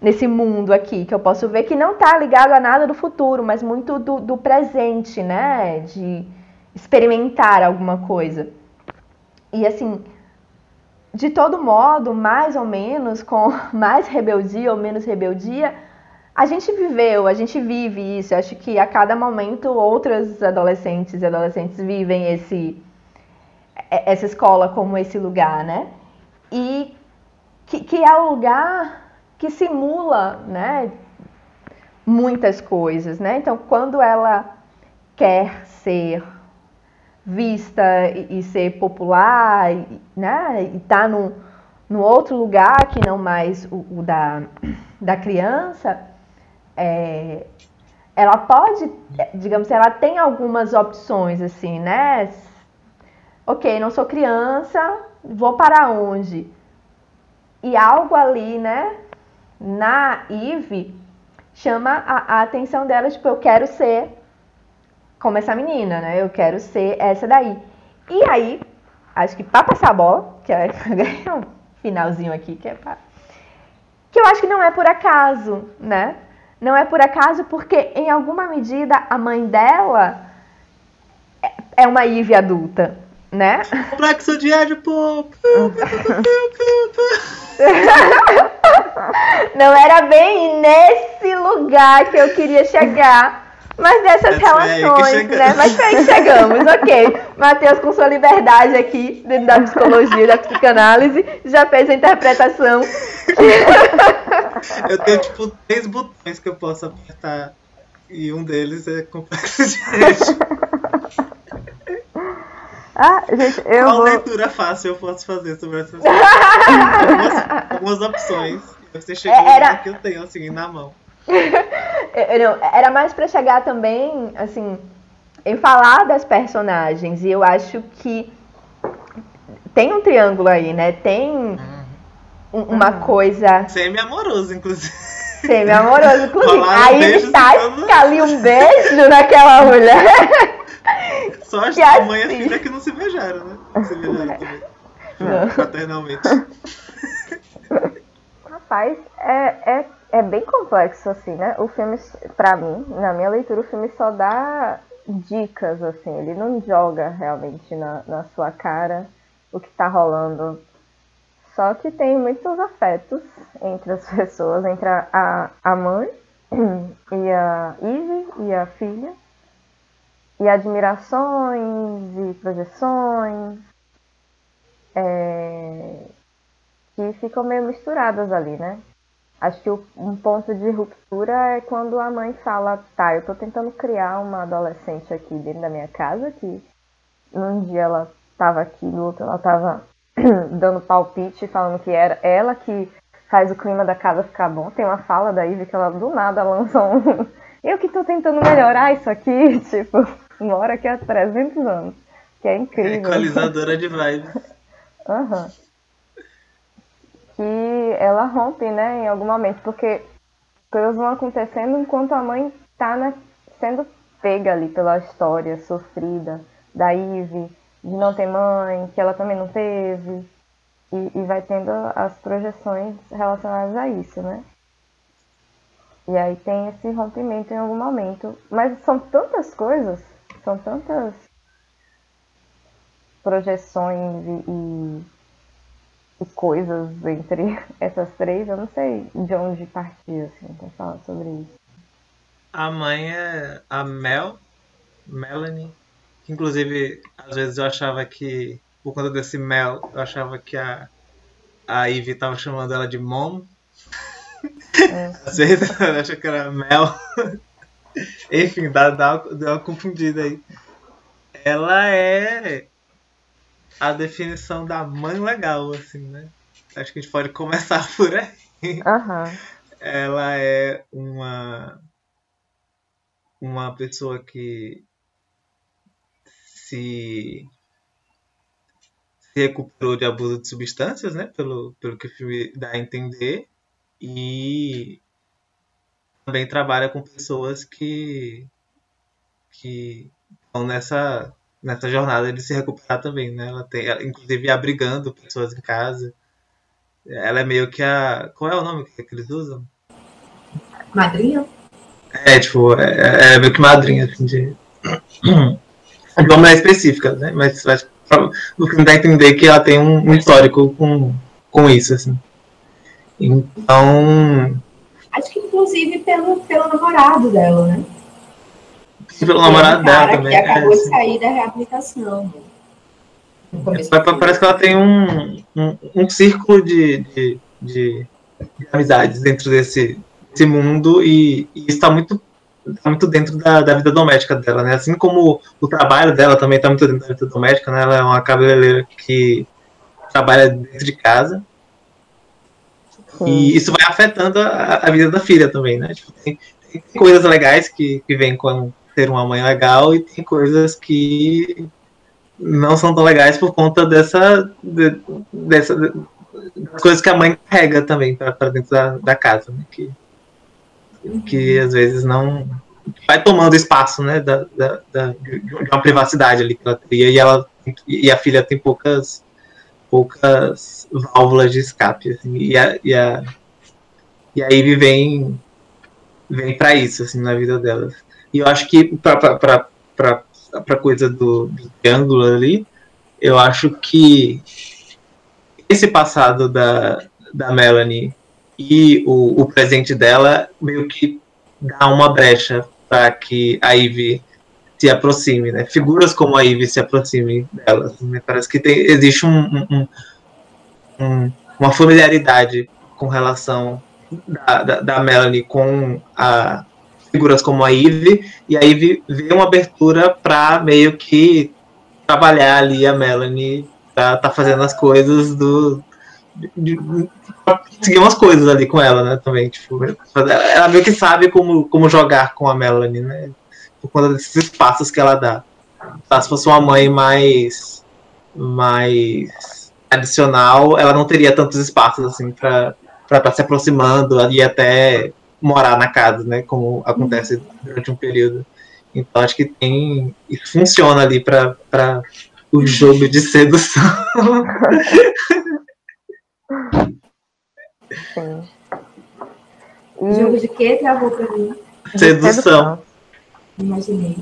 nesse mundo aqui, que eu posso ver que não está ligado a nada do futuro, mas muito do, do presente, né? De experimentar alguma coisa. E assim, de todo modo, mais ou menos, com mais rebeldia ou menos rebeldia, a gente viveu, a gente vive isso. Eu acho que a cada momento outras adolescentes e adolescentes vivem esse essa escola como esse lugar, né? E que, que é o lugar que simula, né, muitas coisas, né? Então, quando ela quer ser vista e, e ser popular, e, né? Estar tá num, num outro lugar que não mais o, o da, da criança, é, ela pode, digamos, ela tem algumas opções assim, né? Ok, não sou criança, vou para onde? E algo ali, né? Na Eve chama a, a atenção dela, tipo, eu quero ser como essa menina, né? Eu quero ser essa daí. E aí, acho que para passar a bola, que é um finalzinho aqui, que é pra... que eu acho que não é por acaso, né? Não é por acaso porque em alguma medida a mãe dela é, é uma Ivy adulta, né?
Complexo diário, pô.
Não era bem nesse lugar que eu queria chegar. Mas dessas relações, né? Mas foi aí que chegamos, ok. Matheus, com sua liberdade aqui, dentro da psicologia, da psicanálise, já fez a interpretação.
eu tenho, tipo, três botões que eu posso apertar E um deles é complexo de.
Ah, gente, eu
Qual
vou.
leitura fácil eu posso fazer sobre essa algumas, algumas opções. Você chegou
É, era-
no que eu tenho assim na mão.
Eu- eu não, era mais pra chegar também, assim, em falar das personagens. E eu acho que tem um triângulo aí, né? Tem um- uma
Uhum.
coisa
Semi-amoroso, inclusive.
semi-amorosa. Inclusive, aí ele tá
todos-
ali um beijo naquela mulher.
Só as
Que
a mãe e a
assim.
filha que não se beijaram, né? Se beijaram também.
Não.
Fraternalmente.
Rapaz, é, é, é bem complexo, assim, né? O filme, pra mim, na minha leitura, o filme só dá dicas, assim. Ele não joga realmente na, na sua cara o que tá rolando. Só que tem muitos afetos entre as pessoas, entre a, a, a mãe e a Eve e a filha. E admirações e projeções. É, que ficam meio misturadas ali, né? Acho que um ponto de ruptura é quando a mãe fala, tá, eu tô tentando criar uma adolescente aqui dentro da minha casa, que num dia ela tava aqui, no outro ela tava dando palpite, falando que era ela que faz o clima da casa ficar bom. Tem uma fala da Ivy que ela do nada lança um. Eu que tô tentando melhorar isso aqui, tipo, mora aqui há 300 anos. Que é incrível.
Equalizadora de vibes.
Aham. Que ela rompe, né, em algum momento, porque coisas vão acontecendo enquanto a mãe tá na- sendo pega ali pela história sofrida da Ivy, de não ter mãe, que ela também não teve, e, e vai tendo as projeções relacionadas a isso, né? E aí tem esse rompimento em algum momento. Mas são tantas coisas, são tantas projeções e, e, e coisas entre essas três, eu não sei de onde partir, assim, pra falar sobre isso.
A mãe é a Mel, Melanie. Que inclusive, às vezes eu achava que, por conta desse Mel, eu achava que a, a Ivy tava chamando ela de Mom. Às vezes eu achava que era Mel. Enfim, dá, dá, dá uma confundida aí. Ela é a definição da mãe legal, assim, né? Acho que a gente pode começar por aí
Aham.
ela é uma uma pessoa que se se recuperou de abuso de substâncias, né? Pelo, pelo que o filme dá a entender. E também trabalha com pessoas que que estão nessa nessa jornada de se recuperar também, né? Ela tem, ela, inclusive abrigando pessoas em casa. Ela é meio que a qual é o nome que, eles usam?
Madrinha?
É, tipo, é, é meio que madrinha, assim, de. De uma mulher específica, né? Mas acho que no filme dá a entender que ela tem um, um histórico com, com isso, assim. Então.
Acho que inclusive pelo, pelo namorado dela, né?
Pelo
Que é um
namorado dela também.
Que acabou
é,
de sair da reabilitação. né? Filme.
Parece que ela tem um, um, um círculo de, de, de, de amizades dentro desse, desse mundo e, e isso está muito, tá muito dentro da, da vida doméstica dela, né? Assim como o trabalho dela também está muito dentro da vida doméstica, né? Ela é uma cabeleireira que trabalha dentro de casa
Sim.
e isso vai afetando a, a vida da filha também, né? Tipo, tem, tem coisas legais que, que vêm com ter uma mãe legal e tem coisas que não são tão legais por conta dessa, de- dessa das coisas que a mãe carrega também para dentro da, da casa, né? Que, que às vezes não vai tomando espaço, né? Da, da, da- de uma privacidade ali que ela teria e ela e a filha tem poucas poucas válvulas de escape assim, e a, e a e a Ivy vem vem para isso assim na vida delas e eu acho que para para coisa do, do triângulo ali eu acho que esse passado da, da Melanie e o, o presente dela meio que dá uma brecha para que a Ivy se aproxime, né? Figuras como a Ivy se aproximem dela. assim, né? Parece que tem, existe um- um- um- uma familiaridade com relação da, da, da Melanie com a, figuras como a Eve, e a Eve vê uma abertura para meio que trabalhar ali a Melanie pra tá fazendo as coisas do. De, de, umas coisas ali com ela, né? Também, tipo, ela meio que sabe como, como jogar com a Melanie, né? Por conta desses espaços que ela dá. Se fosse uma mãe mais. mais tradicional, ela não teria tantos espaços assim para estar se aproximando e até morar na casa, né? Como acontece durante um período. Então acho que tem. Isso funciona ali para o jogo de sedução.
Sim. E... Jogo de quê? Travou pra mim.
Sedução.
Imaginei.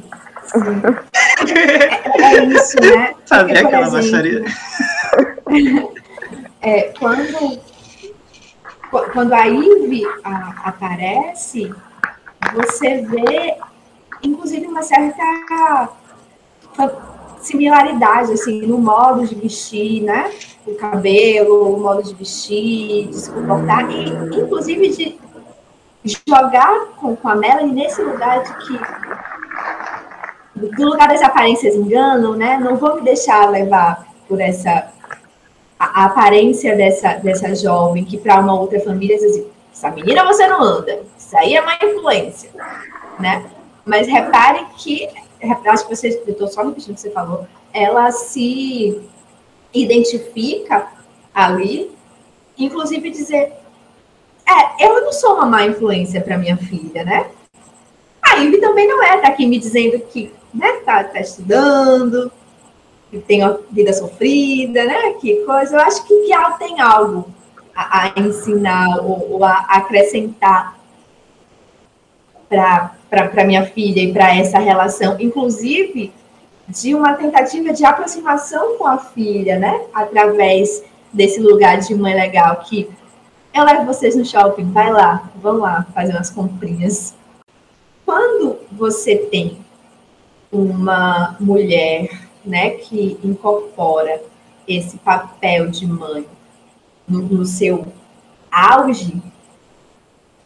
É, é, isso, né?
Sabia Porque, aquela baixaria?
É, quando, quando a Ivy a, aparece, você vê, inclusive, uma certa similaridade, assim, no modo de vestir, né? O cabelo, o modo de vestir, de se comportar, e inclusive de jogar com, com a Melanie nesse lugar de que do lugar das aparências enganam, né? Não vou me deixar levar por essa a, a aparência dessa, dessa jovem que para uma outra família diz assim, essa menina você não anda, isso aí é má influência, né? Mas repare que acho que você, eu estou só repetindo o que você falou, ela se identifica ali, inclusive dizer, é, eu não sou uma má influência para minha filha, né? A Ivy também não é, tá aqui me dizendo que né, tá, tá estudando, que tem vida sofrida, né? Que coisa. Eu acho que, que ela tem algo a, a ensinar ou, ou, a acrescentar para minha filha e para essa relação, inclusive de uma tentativa de aproximação com a filha, né? Através desse lugar de mãe legal que eu levo vocês no shopping, vai lá, vão lá fazer umas comprinhas. Quando você tem uma mulher, né, que incorpora esse papel de mãe no, no seu auge,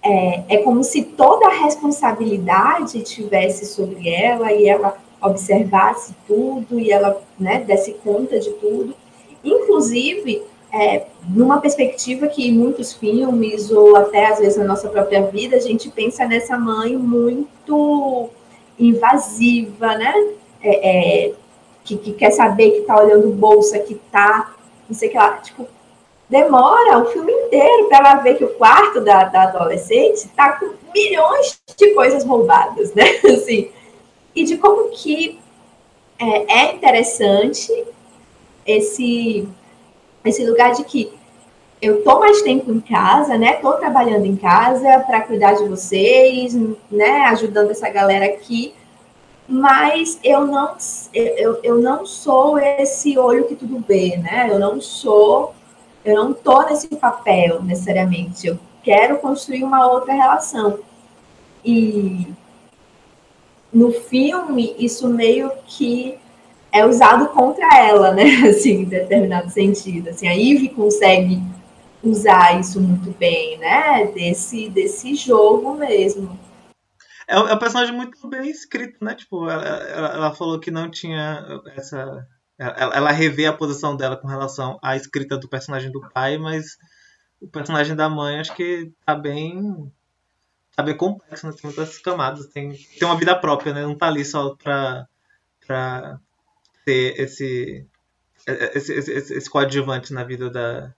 é, é como se toda a responsabilidade tivesse sobre ela e ela observasse tudo e ela né, desse conta de tudo. Inclusive, é, numa perspectiva que muitos filmes, ou até às vezes na nossa própria vida, a gente pensa nessa mãe muito invasiva, né? É, é, que, que, quer saber, que tá olhando bolsa, que tá, não sei o que lá. Tipo, demora o filme inteiro para ela ver que o quarto da, da adolescente tá com milhões de coisas roubadas, né? Assim, e de como que é, é interessante esse, esse lugar de que eu tô mais tempo em casa, né? Tô trabalhando em casa para cuidar de vocês, né? Ajudando essa galera aqui, mas eu não, eu, eu não sou esse olho que tudo vê, né? Eu não sou, eu não tô nesse papel necessariamente. Eu quero construir uma outra relação. E no filme, isso meio que é usado contra ela, né? Assim, em determinado sentido. Assim, a Eve consegue usar isso muito bem, né? Desse, desse jogo mesmo.
É, é um personagem muito bem escrito, né? Tipo, ela, ela, ela falou que não tinha essa. Ela, ela revê a posição dela com relação à escrita do personagem do pai, mas o personagem da mãe acho que tá bem tá bem complexo, né? Tem muitas camadas, tem, tem uma vida própria, né? Não tá ali só pra, pra ter esse, esse, esse, esse coadjuvante na vida da,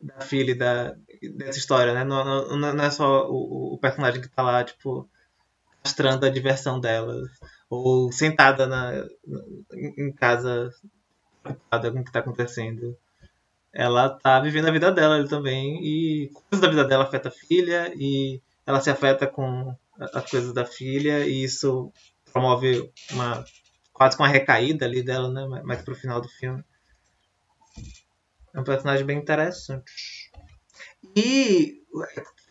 da filha da, dessa história, né? Não, não, não é só o, o, personagem que tá lá, tipo, mostrando a diversão dela, ou sentada na, em casa, preocupada com o que tá acontecendo. Ela tá vivendo a vida dela também, e coisas da vida dela afeta a filha, e ela se afeta com as coisas da filha e isso promove uma quase com uma recaída ali dela, né? Mais pro final do filme. É um personagem bem interessante. E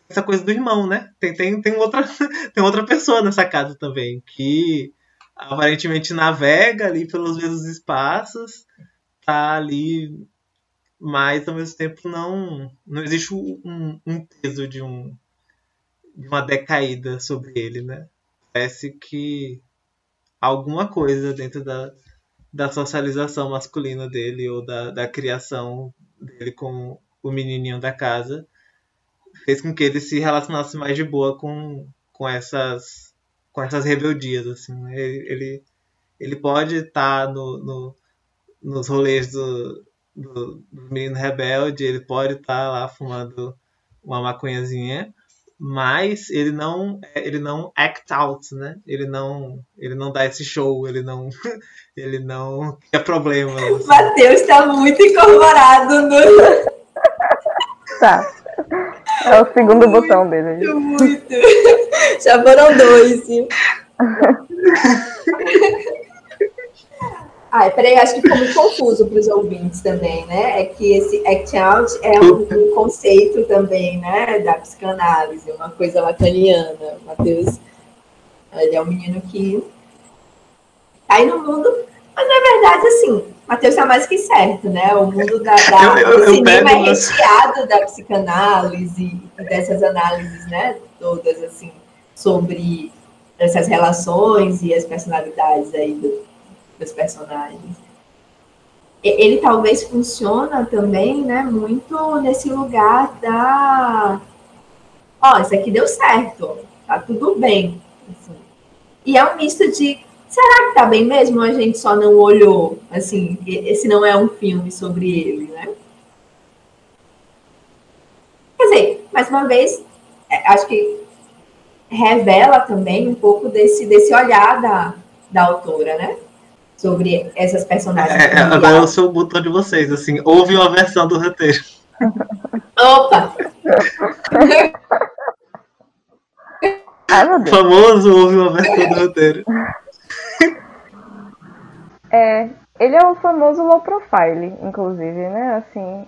essa coisa do irmão, né? Tem, tem, tem, outra, tem outra pessoa nessa casa também, que aparentemente navega ali pelos mesmos espaços, tá ali, mas ao mesmo tempo não, não existe um, um peso de um de uma decaída sobre ele, né? parece que alguma coisa dentro da, da socialização masculina dele ou da, da criação dele com o menininho da casa fez com que ele se relacionasse mais de boa com, com essas com essas rebeldias assim né? ele, ele, ele pode estar tá no, no, nos rolês do, do, do menino rebelde ele pode estar tá lá fumando uma maconhazinha mas ele não ele não act out, né? Ele não ele não dá esse show, ele não ele não é problema.
Assim. Matheus está muito incorporado no
Tá. É o segundo muito, botão dele.
Muito. Já foram dois. Ah, peraí, acho que ficou muito confuso para os ouvintes também, né? É que esse act out é um, um, conceito também, né? Da psicanálise, uma coisa lacaniana. Matheus, ele é um menino que tá aí no mundo, mas na verdade, assim, Matheus tá mais que certo, né? O mundo da, da eu, eu, cinema é recheado da psicanálise e dessas análises, né? Todas, assim, sobre essas relações e as personalidades aí do dos personagens. Ele talvez funciona também, né, muito nesse lugar da ó, oh, isso aqui deu certo, tá tudo bem. Assim. E é um misto de será que tá bem mesmo ou a gente só não olhou? Assim, esse não é um filme sobre ele, né? Quer dizer, mais uma vez, é, acho que revela também um pouco desse, desse olhar da, da autora, né? sobre essas personagens. É,
agora eu sou o botão de vocês, assim, houve uma versão do roteiro.
Opa!
Ai, meu
Deus. Famoso houve uma versão do roteiro.
É, ele é o famoso low profile, inclusive, né? Assim,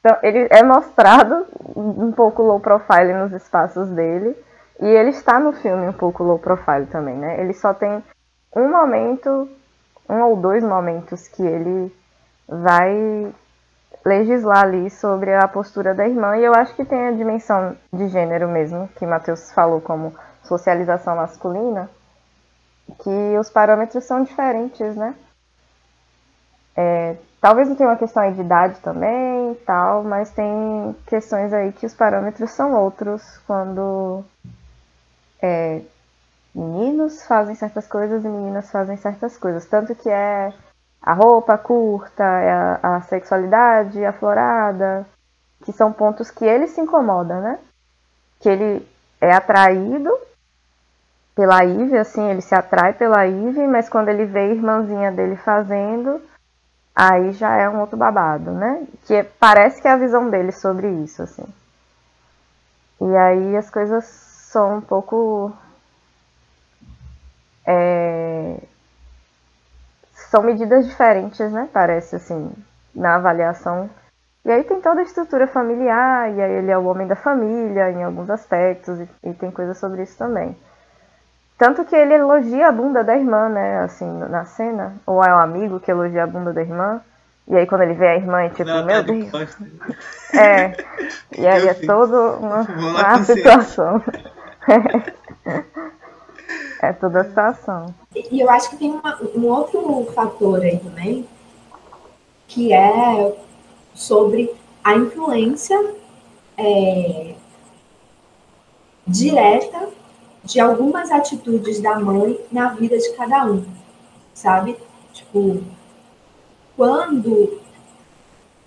então, ele é mostrado um pouco low profile nos espaços dele. E ele está no filme um pouco low profile também, né? Ele só tem um momento um ou dois momentos que ele vai legislar ali sobre a postura da irmã, e eu acho que tem a dimensão de gênero mesmo, que Matheus falou como socialização masculina, que os parâmetros são diferentes, né? É, talvez não tenha uma questão aí de idade também tal, mas tem questões aí que os parâmetros são outros quando é, meninos fazem certas coisas e meninas fazem certas coisas. Tanto que é a roupa curta, é a, a sexualidade aflorada, que são pontos que ele se incomoda, né? Que ele é atraído pela Ive, assim, ele se atrai pela Ive, mas quando ele vê a irmãzinha dele fazendo, aí já é um outro babado, né? Que é, parece que é a visão dele sobre isso, assim. E aí as coisas são um pouco é... São medidas diferentes, né? Parece assim, na avaliação. E aí tem toda a estrutura familiar, e aí ele é o homem da família em alguns aspectos, e, e tem coisa sobre isso também. Tanto que ele elogia a bunda da irmã, né? Assim, na cena. Ou é um amigo que elogia a bunda da irmã. E aí quando ele vê a irmã, é tipo, Não, meu tá Deus. É. E aí é toda uma, uma situação. É toda a situação.
E eu acho que tem uma, um outro fator aí também, que é sobre a influência é, direta de algumas atitudes da mãe na vida de cada um, sabe? Tipo, quando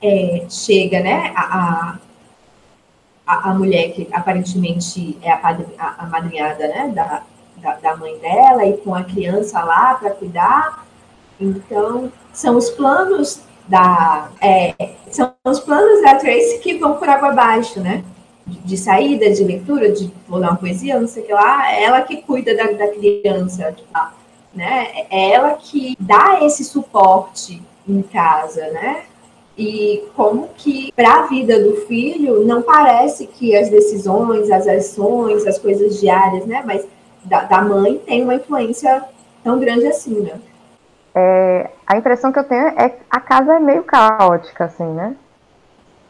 é, chega, né, a, a, a, mulher que aparentemente é a, a, a madrinhada, né, da, da, da mãe dela e com a criança lá para cuidar. Então, são os planos da é, são os planos da Tracy que vão por água abaixo, né? De, saída, de leitura, de vou uma poesia, não sei o que lá, é ela que cuida da, da criança, né? É ela que dá esse suporte em casa, né? E como que para a vida do filho não parece que as decisões, as ações, as coisas diárias, né? Mas da, da mãe tem uma influência tão grande assim, né?
É, a impressão que eu tenho é que a casa é meio caótica, assim, né?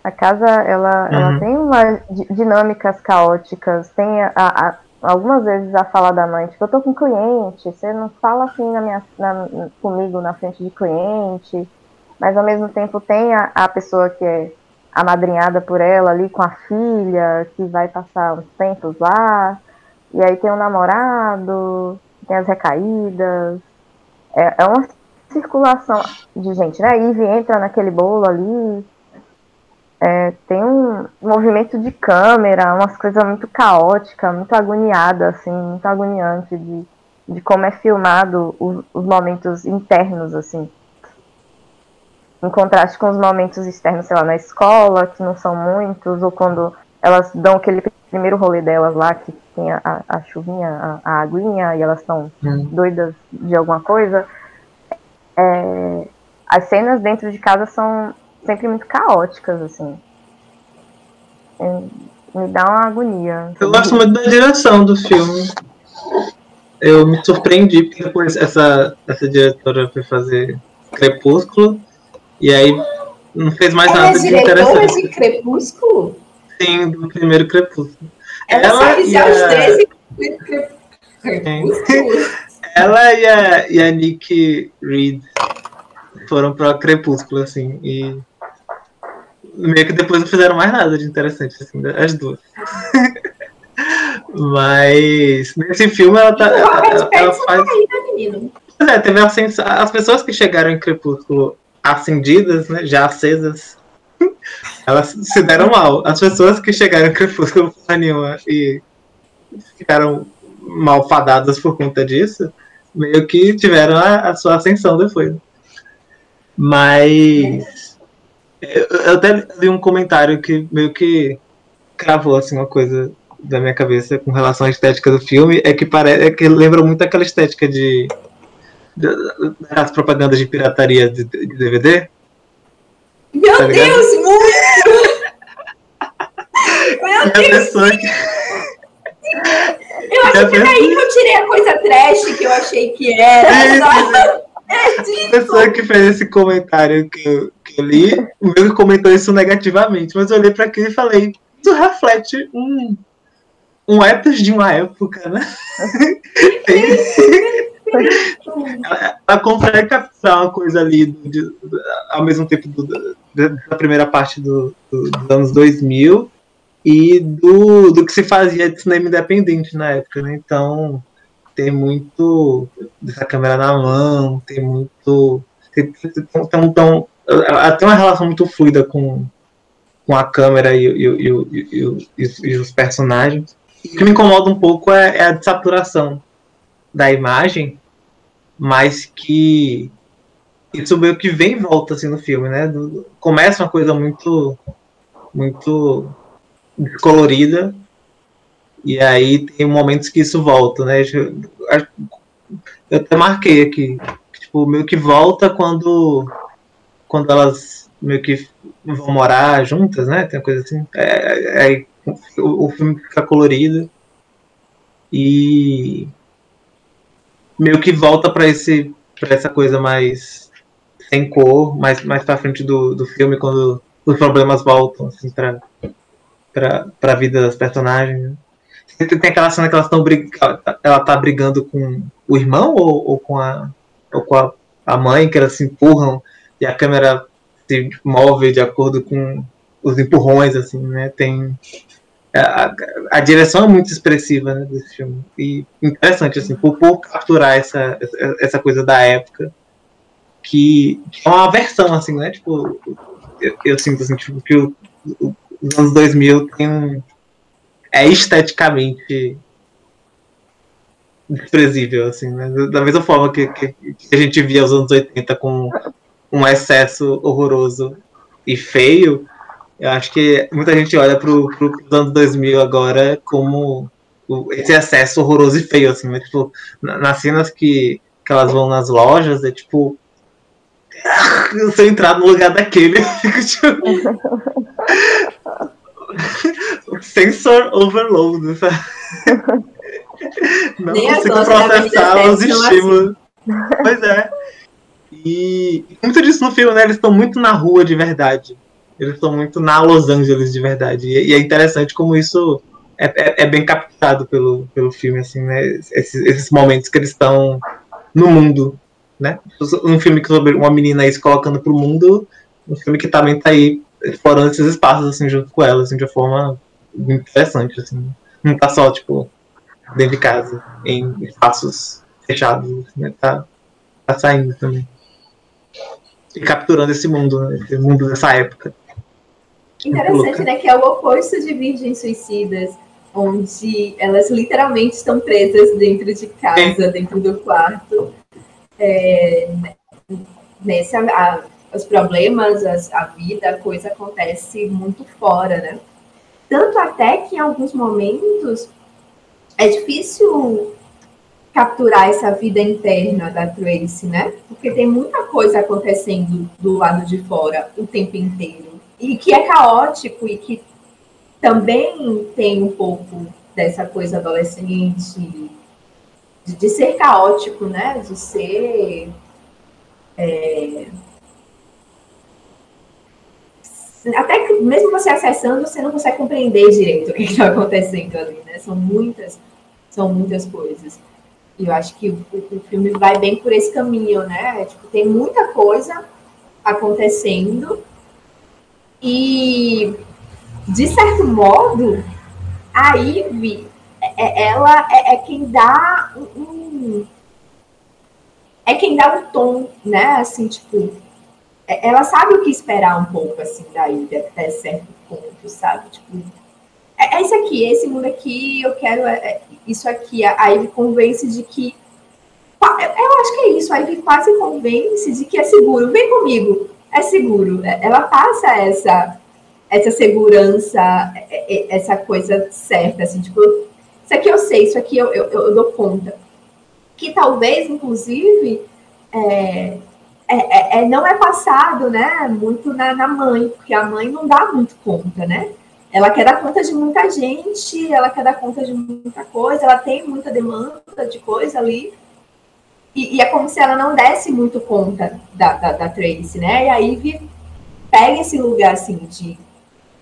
A casa, ela, uhum. ela tem umas dinâmicas caóticas, tem a, a, algumas vezes a fala da mãe, tipo, eu tô com cliente, você não fala assim na minha, na, comigo na frente de cliente, mas ao mesmo tempo tem a, a pessoa que é amadrinhada por ela ali com a filha, que vai passar uns tempos lá, e aí tem o namorado, tem as recaídas, é, é uma circulação de gente, né? Ivy entra naquele bolo ali, é, tem um movimento de câmera, umas coisas muito caóticas, muito agoniada, assim, muito agoniante de, de como é filmado os, os momentos internos, assim. Em contraste com os momentos externos, sei lá, na escola, que não são muitos, ou quando elas dão aquele primeiro rolê delas lá, que tem a, a chuvinha, a, a aguinha, e elas estão hum. doidas de alguma coisa. É, as cenas dentro de casa são sempre muito caóticas, assim. É, me dá uma agonia.
Eu gosto muito da direção do filme. Eu me surpreendi porque depois essa, essa diretora foi fazer Crepúsculo e aí não fez mais
Ela
nada
é
de interessante.
de Crepúsculo?
Sim, do primeiro Crepúsculo.
Ela, Ela sabe já os 13
Crepúsculos. Ela e a, e a Nick Reed foram para Crepúsculo, assim, e meio que depois não fizeram mais nada de interessante, assim, as duas. Mas nesse filme ela tá. Ela, ela, ela faz. Pois é, teve assim, as pessoas que chegaram em Crepúsculo acendidas, né, já acesas, elas se deram mal. As pessoas que chegaram em Crepúsculo nenhuma e ficaram malfadadas por conta disso, meio que tiveram a, a sua ascensão depois. Mas eu até vi um comentário que meio que cravou assim uma coisa da minha cabeça com relação à estética do filme é que parece é que lembra muito aquela estética de, de das propagandas de pirataria de, de DVD.
Meu tá Deus, muito! Meu Deus! Eu acho que daí que eu tirei a coisa trash que eu achei que era. É,
a pessoa que fez esse comentário que eu, que eu li, o meu comentou isso negativamente, mas eu olhei para aquilo e falei, isso reflete um, um ethos de uma época, né? ela, ela, consegue captar uma coisa ali do, de, ao mesmo tempo do, da primeira parte do, dos anos 2000 e do, do que se fazia de cinema independente na época, né? Então, tem muito dessa câmera na mão, tem muito. Tem, tem, tem, até uma relação muito fluida com, com a câmera e, e, e, e, os personagens. O que me incomoda um pouco é, é a saturação da imagem, mas que isso meio que vem e volta assim no filme, né? Começa uma coisa muito muito colorida e aí tem momentos que isso volta, né? Eu, até marquei aqui. Tipo, meio que volta quando, quando elas meio que vão morar juntas, né? Tem uma coisa assim. É, é, o, o filme fica colorido. E meio que volta para esse para essa coisa mais sem cor, mais mais para frente do, do filme quando os problemas voltam assim para para a vida das personagens. Tem aquela cena que elas estão brigando, ela tá brigando com o irmão ou, ou com, a, ou com a, a mãe, que elas se empurram e a câmera se move de acordo com os empurrões, assim, né? Tem. A, a direção é muito expressiva né, desse filme. E interessante, assim, por, por capturar essa, essa coisa da época, que, que é uma versão, assim, né? Tipo, eu, eu sinto assim, tipo, que os anos 2000 tem um, é esteticamente desprezível, assim, né? Da mesma forma que, que, a gente via os anos 80 com um excesso horroroso e feio, eu acho que muita gente olha para os anos 2000 agora como esse excesso horroroso e feio, assim, né? Tipo, nas cenas que, que elas vão nas lojas, é tipo. Se eu entrar no lugar daquele, eu fico tipo. Sensor overload, sabe? Não Nem consigo processar os estímulos. Assim. Pois é. E muito disso no filme, né? Eles estão muito na rua de verdade. Eles estão muito na Los Angeles de verdade. E, é interessante como isso é, é, é, bem captado pelo, pelo filme, assim, né? Esses, esses momentos que eles estão no mundo, né? Um filme sobre uma menina aí se colocando pro mundo, um filme que também tá aí explorando esses espaços, assim, junto com ela, assim, de uma forma interessante, assim. Não tá só, tipo, dentro de casa, em espaços fechados, né? Tá, tá saindo também. E capturando esse mundo, né? esse mundo dessa época.
Interessante, né? Que é o oposto de Virgens Suicidas, onde elas literalmente estão presas dentro de casa, é. dentro do quarto. É, nesse, a, os problemas, as, a vida, a coisa acontece muito fora, né? Tanto até que em alguns momentos é difícil capturar essa vida interna da Tracy, né? Porque tem muita coisa acontecendo do lado de fora o tempo inteiro. E que é caótico e que também tem um pouco dessa coisa adolescente de, de ser caótico, né? De ser. É... Até que mesmo você acessando, você não consegue compreender direito o que está acontecendo ali, né? São muitas, são muitas coisas. E eu acho que o, o filme vai bem por esse caminho, né? Tipo, tem muita coisa acontecendo e, de certo modo, a Ivy, é, é, ela é, é quem dá um, é quem dá o um tom, né? Assim, tipo, é, ela sabe o que esperar um pouco, assim, da até certo ponto, sabe? Tipo, é, é aqui, esse mundo aqui, eu quero é, é isso aqui. A Ivy convence de que. Eu acho que é isso, a Ivy quase convence de que é seguro. Vem comigo, é seguro. É, ela passa essa, essa segurança, essa coisa certa, assim, tipo, isso aqui eu sei, isso aqui eu, eu, eu dou conta. Que talvez, inclusive, é, é, é, não é passado, né, muito na, na mãe, porque a mãe não dá muito conta, né? ela quer dar conta de muita gente, ela quer dar conta de muita coisa, ela tem muita demanda de coisa ali. E, e é como se ela não desse muito conta da, da, da Tracy, né? E aí pega esse lugar assim de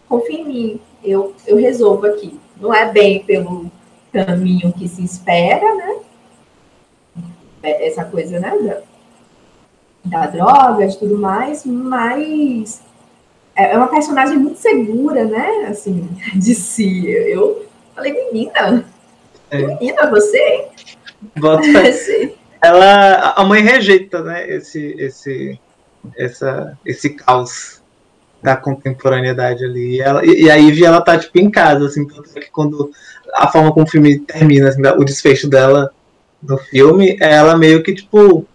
confia em mim, eu, eu resolvo aqui. Não é bem pelo caminho que se espera, né? É, essa coisa, né? Da, droga, de tudo mais, mas é, é uma personagem muito segura, né? Assim, de si. Eu falei, menina, é. menina, você?
Bota ela, a mãe rejeita, né? Esse, esse, essa, esse caos da contemporaneidade ali. E, ela, e, e a Ivy, ela tá, tipo, em casa, assim, tanto que quando a forma como o filme termina, assim, o desfecho dela no filme, é ela meio que, tipo,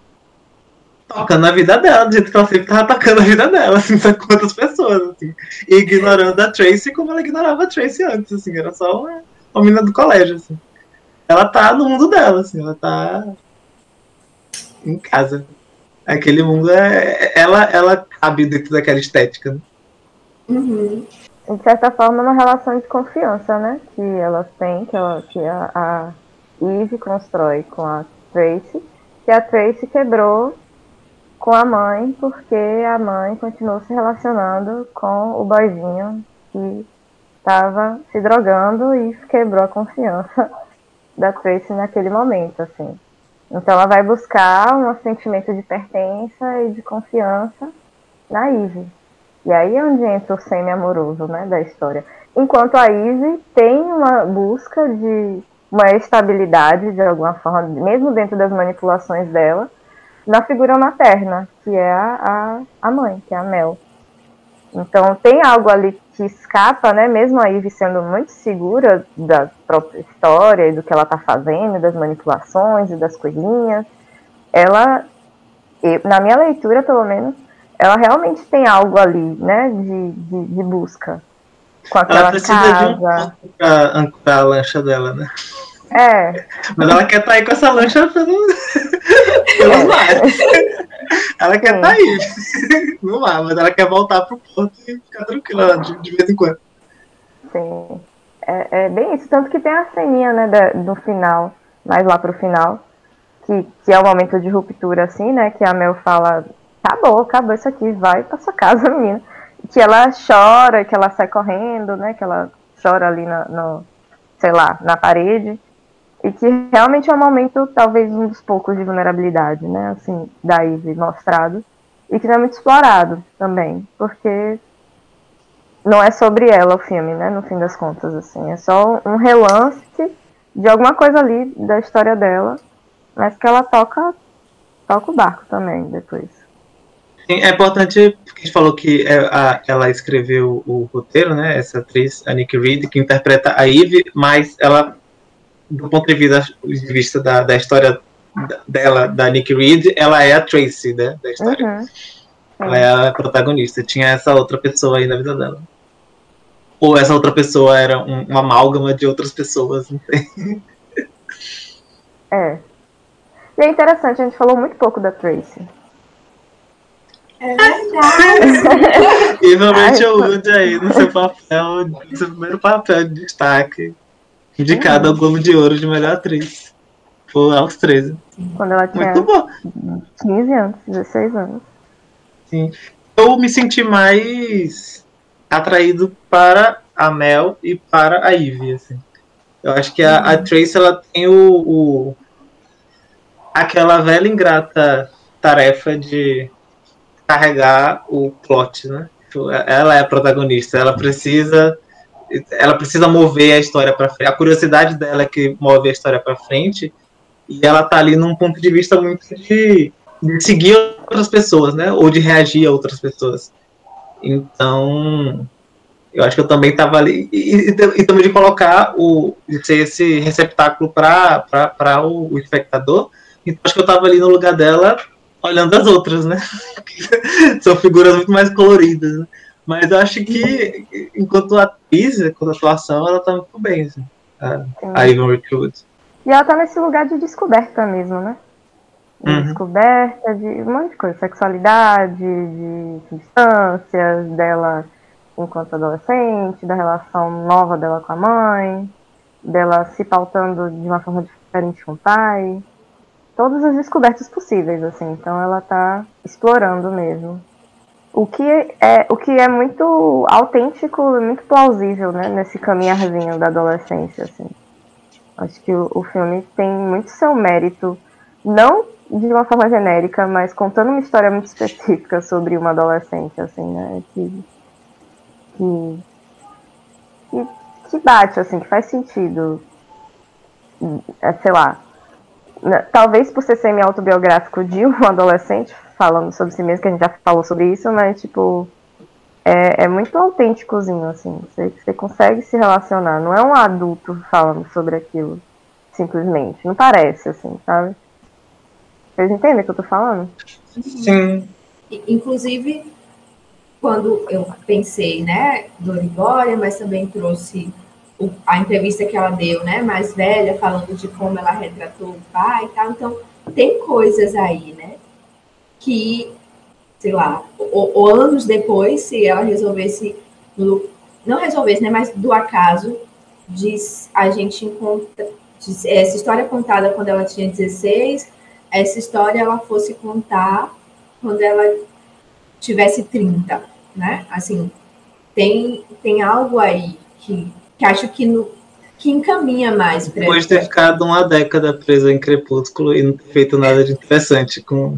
tocando a vida dela, do jeito que ela sempre tava tocando a vida dela, assim, com outras pessoas, assim. E ignorando a Tracy como ela ignorava a Tracy antes, assim, era só uma, uma menina do colégio, assim. Ela tá no mundo dela, assim, ela tá em casa. Aquele mundo é. Ela, ela cabe dentro daquela estética. Né?
Uhum. De certa forma, é uma relação de confiança, né? Que elas têm, que, ela, que a, a Eve constrói com a Tracy, que a Tracy quebrou com a mãe, porque a mãe continuou se relacionando com o boizinho que estava se drogando e quebrou a confiança da Tracy naquele momento, assim. Então ela vai buscar um sentimento de pertença e de confiança na Ivy. E aí é onde entra o semi-amoroso, né, da história. Enquanto a Ivy tem uma busca de uma estabilidade, de alguma forma, mesmo dentro das manipulações dela, na figura materna, que é a, a, a mãe, que é a Mel. Então tem algo ali que escapa, né? Mesmo a Ivy sendo muito segura da própria história e do que ela tá fazendo, das manipulações e das coisinhas, ela, na minha leitura pelo menos, ela realmente tem algo ali, né? De, de, de busca com aquela ela precisa casa. De um
pra ancorar a lancha dela, né?
É.
Mas ela quer estar tá aí com essa lancha pelo, pelo é. mar. Ela quer estar tá aí no mar, mas ela quer voltar pro porto e ficar tranquila de, de vez em quando.
Sim. É, é, bem isso, tanto que tem a ceninha, né, da, do final, mais lá pro final, que, que é o momento de ruptura, assim, né, que a Mel fala, acabou, acabou isso aqui, vai pra sua casa, menina. Que ela chora, que ela sai correndo, né, que ela chora ali no, no sei lá, na parede. E que realmente é um momento, talvez, um dos poucos de vulnerabilidade, né? Assim, da Ivy mostrado. E que não é muito explorado também. Porque não é sobre ela o filme, né? No fim das contas, assim. É só um relance de alguma coisa ali da história dela. Mas que ela toca, toca o barco também depois.
Sim, é importante, porque a gente falou que é, ela escreveu o roteiro, né? Essa atriz, a Nick Reed, que interpreta a Eve, mas ela, do ponto de vista, de vista da, da história dela, da Nick Reed, ela é a Tracy, né? Da história. Uhum. Ela é a protagonista. Tinha essa outra pessoa aí na vida dela. Ou essa outra pessoa era um, uma amálgama de outras pessoas, não sei.
É. E é interessante, a gente falou muito pouco da Tracy.
É verdade.
e realmente eu Wood aí no seu papel, no seu primeiro papel de destaque, indicado ao Globo de Ouro de melhor atriz. Foi aos 13.
Quando ela tinha
Muito bom.
15 anos, 16 anos.
Sim. Eu me senti mais atraído para a Mel e para a Ivy, assim. Eu acho que a, a uhum. Trace ela tem o, o aquela velha ingrata tarefa de carregar o plot, né? Ela é a protagonista, ela precisa ela precisa mover a história para frente. A curiosidade dela é que move a história para frente e ela tá ali num ponto de vista muito de, de, seguir outras pessoas, né? Ou de reagir a outras pessoas. Então, eu acho que eu também tava ali e, e, e também de colocar o de ser esse receptáculo para o, o espectador. Então, acho que eu tava ali no lugar dela olhando as outras, né? São figuras muito mais coloridas. Né? Mas eu acho que, enquanto atriz, enquanto atuação, ela tá muito bem, assim, a, a Ivan Recruit.
E ela tá nesse lugar de descoberta mesmo, né? De uhum. descoberta de um monte de coisa, sexualidade, de substâncias dela enquanto adolescente, da relação nova dela com a mãe, dela se pautando de uma forma diferente com o pai todas as descobertas possíveis, assim. Então ela está explorando mesmo. O que é, o que é muito autêntico e muito plausível, né, nesse caminharzinho da adolescência, assim. Acho que o, o filme tem muito seu mérito, não de uma forma genérica, mas contando uma história muito específica sobre uma adolescente, assim, né, que, que, que, que bate, assim, que faz sentido, é, sei lá, né, talvez por ser semi-autobiográfico de um adolescente falando sobre si mesmo, que a gente já falou sobre isso, mas, tipo, é, é muito autênticozinho, assim. Você, você consegue se relacionar. Não é um adulto falando sobre aquilo, simplesmente. Não parece, assim, sabe? Vocês entendem o que eu tô falando?
Sim.
Inclusive, quando eu pensei, né, do Ligória, mas também trouxe a entrevista que ela deu, né, mais velha, falando de como ela retratou o pai e tal. Então, tem coisas aí, né, que, sei lá, ou, ou anos depois, se ela resolvesse, não resolvesse, né, mas do acaso, de a gente encontra, essa história contada quando ela tinha 16, essa história ela fosse contar quando ela tivesse 30, né? Assim, tem, tem algo aí que que acho que, no, que encaminha mais
para. Depois de ter ficado uma década presa em Crepúsculo e não ter feito nada de interessante com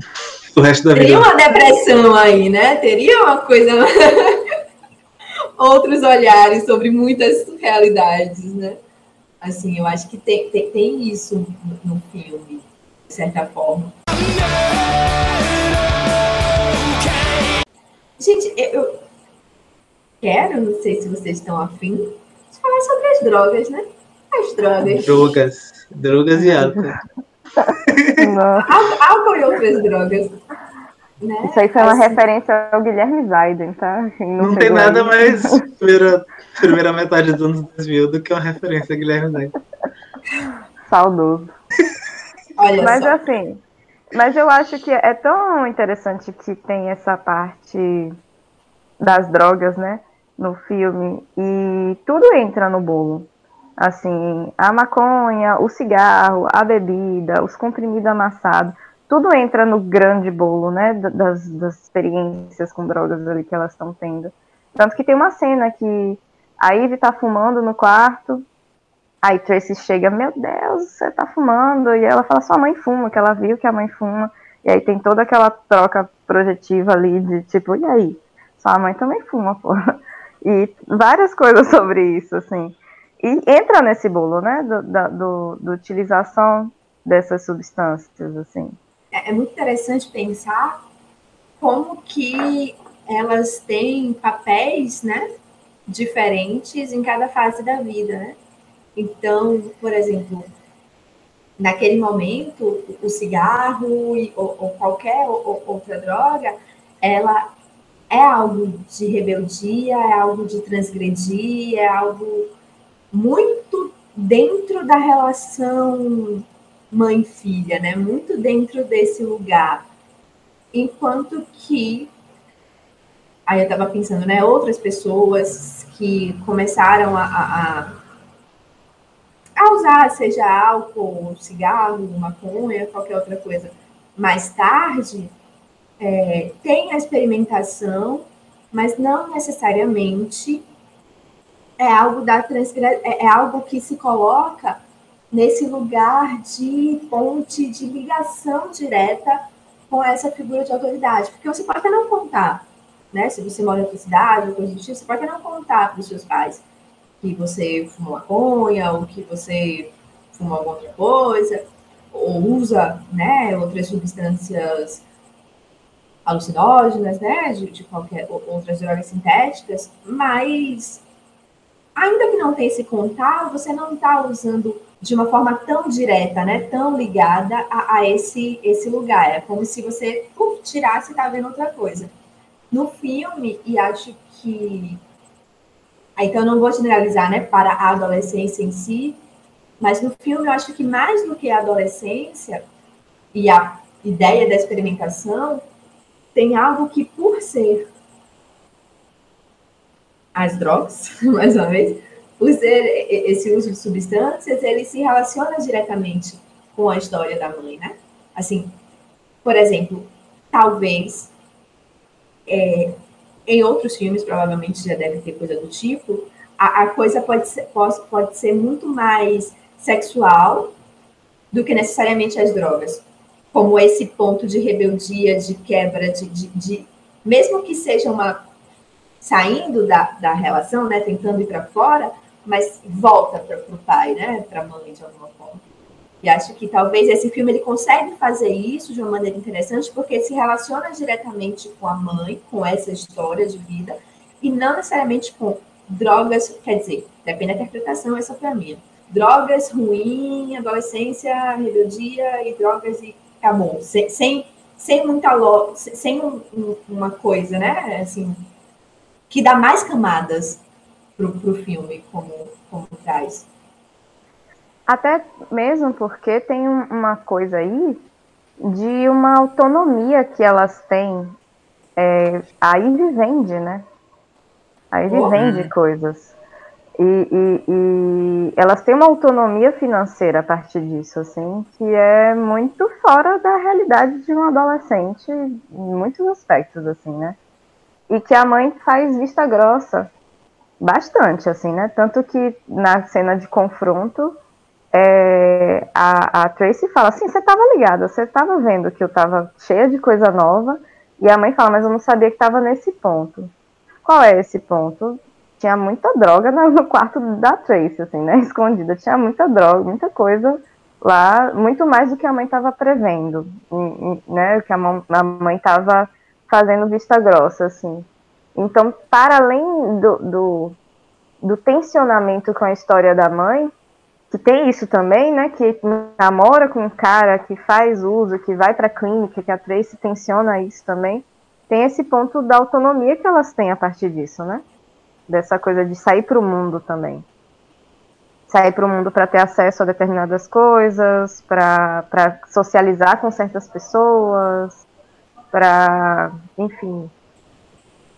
resto da vida.
Teria uma depressão aí, né? Teria uma coisa. Outros olhares sobre muitas realidades, né? Assim, eu acho que tem, tem, tem isso no filme, de certa forma. Gente, eu quero, não sei se vocês estão afim, falar sobre as drogas, né? As drogas.
Drogas. Drogas e álcool.
álcool e outras drogas. Né?
Isso aí foi uma assim. referência ao Guilherme Zaiden, tá?
Não, não tem nada aí. mais primeira, primeira metade dos anos 2000 do que uma referência a Guilherme Zaiden.
Saudoso.
Olha
mas
só.
assim, mas eu acho que é tão interessante que tem essa parte das drogas, né? no filme e tudo entra no bolo. Assim, a maconha, o cigarro, a bebida, os comprimidos amassados, tudo entra no grande bolo, né, das, das experiências com drogas ali que elas estão tendo. Tanto que tem uma cena que a Ivy tá fumando no quarto, Aí Tracy chega, meu Deus, você tá fumando. E ela fala, sua mãe fuma, que ela viu que a mãe fuma. E aí tem toda aquela troca projetiva ali de tipo, e aí? Sua mãe também fuma, pô. E várias coisas sobre isso, assim. E entra nesse bolo, né, do, da do, do utilização dessas substâncias, assim.
É, é muito interessante pensar como que elas têm papéis, né, diferentes em cada fase da vida, né? Então, por exemplo, naquele momento, o cigarro ou, ou qualquer outra droga, ela é algo de rebeldia, é algo de transgredir, é algo muito dentro da relação mãe-filha, né? Muito dentro desse lugar. Enquanto que aí eu estava pensando, né? Outras pessoas que começaram a, a, a, usar, seja álcool, cigarro, maconha, qualquer outra coisa, mais tarde, é, tem a experimentação, mas não necessariamente é algo da transgressão, é, é algo que se coloca nesse lugar de ponte, de ligação direta com essa figura de autoridade. Porque você pode até não contar, né? Se você mora em outra cidade, ou coisa do tipo, você pode até não contar para os seus pais que você fuma maconha, ou que você fuma alguma outra coisa, ou usa, né, outras substâncias alucinógenas, né, de, de qualquer outras drogas sintéticas, mas ainda que não tenha esse contato, você não está usando de uma forma tão direta, né, tão ligada a, a, esse, esse lugar. É como se você uf, tirasse e está vendo outra coisa. No filme, e acho que. Então, eu não vou generalizar né, para a adolescência em si, mas no filme eu acho que mais do que a adolescência e a ideia da experimentação, tem algo que, por ser as drogas, mais uma vez, ser esse uso de substâncias, ele se relaciona diretamente com a história da mãe, né? Assim, por exemplo, talvez é, em outros filmes, provavelmente já deve ter coisa do tipo, a, a coisa pode ser, pode, pode ser muito mais sexual do que necessariamente as drogas como esse ponto de rebeldia, de quebra, de, de, de mesmo que seja uma saindo da, da relação, né, tentando ir para fora, mas volta para o pai, né, para a mãe de alguma forma. E acho que talvez esse filme ele consegue fazer isso de uma maneira interessante porque se relaciona diretamente com a mãe, com essa história de vida e não necessariamente com drogas, quer dizer, depende da interpretação, essa para mim. Drogas ruim, adolescência, rebeldia e drogas e acabou. Sem, sem, sem muita lo... sem um, um, uma coisa, né? Assim, que dá mais camadas pro, pro filme, como, como traz.
Até mesmo porque tem uma coisa aí de uma autonomia que elas têm. É, a Ivy vende, né? A Ivy oh, vende coisas. E, e, e, elas têm uma autonomia financeira a partir disso, assim, que é muito fora da realidade de um adolescente em muitos aspectos, assim, né? E que a mãe faz vista grossa bastante, assim, né? Tanto que na cena de confronto, é, a, a Tracy fala assim, você estava ligada, você estava vendo que eu estava cheia de coisa nova, e a mãe fala, mas eu não sabia que estava nesse ponto. Qual é esse ponto? tinha muita droga no quarto da Tracy, assim, né? Escondida. Tinha muita droga, muita coisa lá, muito mais do que a mãe estava prevendo, né? Que a mãe estava fazendo vista grossa, assim. Então, para além do, do, do tensionamento com a história da mãe, que tem isso também, né? Que namora com um cara que faz uso, que vai para clínica, que a Tracy tensiona isso também. Tem esse ponto da autonomia que elas têm a partir disso, né? dessa coisa de sair para o mundo também. Sair para o mundo para ter acesso a determinadas coisas, para socializar com certas pessoas, para, enfim,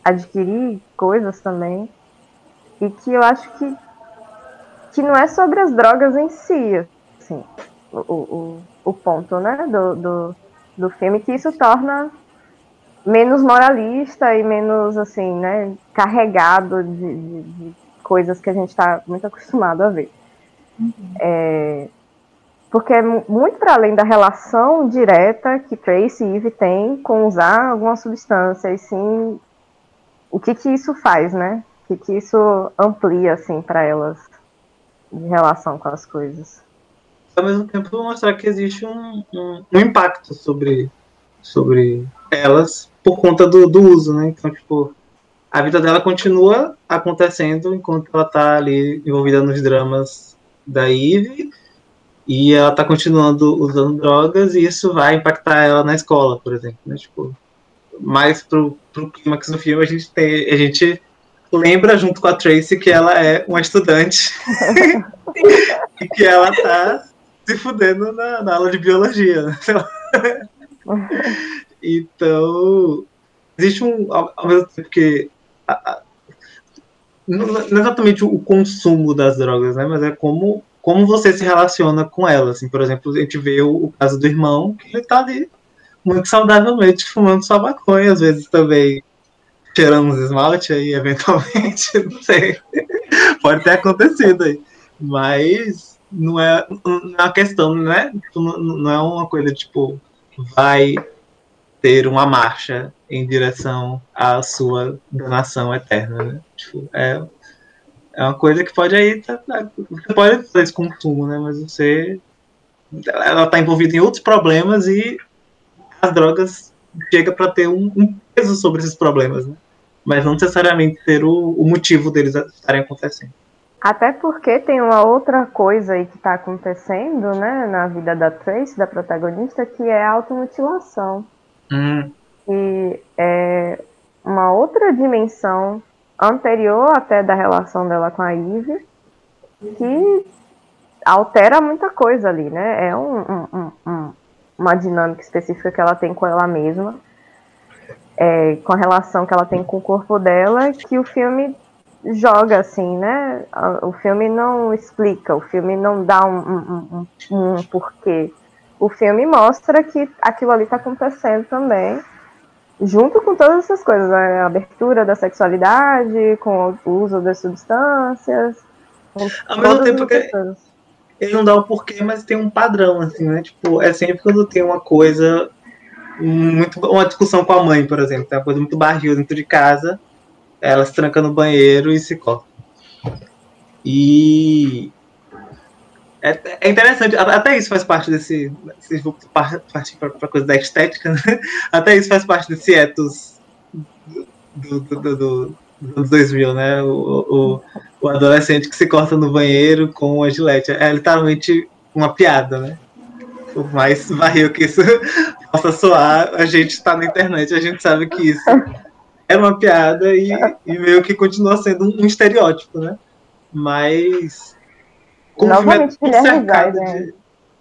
adquirir coisas também. E que eu acho que, que não é sobre as drogas em si, assim, o, o, o ponto né, do, do, do filme, que isso torna menos moralista e menos, assim, né, carregado de, de, de coisas que a gente está muito acostumado a ver. Uhum. É, porque é muito para além da relação direta que Tracy e Eve têm com usar alguma substância, e sim o que que isso faz, né? O que que isso amplia, assim, para elas em relação com as coisas.
Ao mesmo tempo, mostrar que existe um, um, um impacto sobre, sobre elas por conta do, do uso, né? Então, tipo, a vida dela continua acontecendo enquanto ela tá ali envolvida nos dramas da Eve e ela tá continuando usando drogas e isso vai impactar ela na escola, por exemplo, né? Tipo, mais pro, pro clímax do filme a gente tem, a gente lembra junto com a Tracy que ela é uma estudante e que ela tá se fudendo na, na aula de biologia, né? Então, existe um, ao, ao mesmo tempo que a, a, não, não exatamente o consumo das drogas, né? Mas é como como você se relaciona com ela. Assim, por exemplo, a gente vê o, o caso do irmão, que ele tá ali muito saudavelmente fumando sua maconha, às vezes também cheirando uns esmalte aí, eventualmente, não sei. Pode ter acontecido aí. Mas não é, não é uma questão, né? Não, não é uma coisa tipo, vai ter uma marcha em direção à sua donação eterna, né? Tipo, é é uma coisa que pode aí. Tá, tá, você pode fazer esse consumo, né? Mas você. Ela está envolvida em outros problemas e as drogas chega para ter um, um, peso sobre esses problemas, né? Mas não necessariamente ter o, o motivo deles estarem acontecendo.
Até porque tem uma outra coisa aí que está acontecendo, né, na vida da Trace, da protagonista, que é a automutilação.
Hum.
E é uma outra dimensão anterior até da relação dela com a Eve, que altera muita coisa ali, né? É um, um, um, uma dinâmica específica que ela tem com ela mesma, é, com a relação que ela tem com o corpo dela, que o filme joga assim, né? O filme não explica, o filme não dá um, um porquê. O filme mostra que aquilo ali está acontecendo também junto com todas essas coisas, a abertura da sexualidade, com o uso das substâncias.
Ao mesmo tempo que ele não dá o porquê, mas tem um padrão, assim, né? Tipo, é sempre quando tem uma coisa muito uma discussão com a mãe, por exemplo, tem uma coisa muito barril dentro de casa, ela se tranca no banheiro e se corta. E é, é, interessante, até isso faz parte desse. Se vou partir para coisa da estética, né? até isso faz parte desse ethos do, do, do, do, dos 2000, né? O, o, o, adolescente que se corta no banheiro com a gilete. É literalmente uma piada, né? Por mais barril que isso possa soar, a gente está na internet, a gente sabe que isso é uma piada e, e meio que continua sendo um, um estereótipo, né? Mas
Novamente Guilherme Zaiden.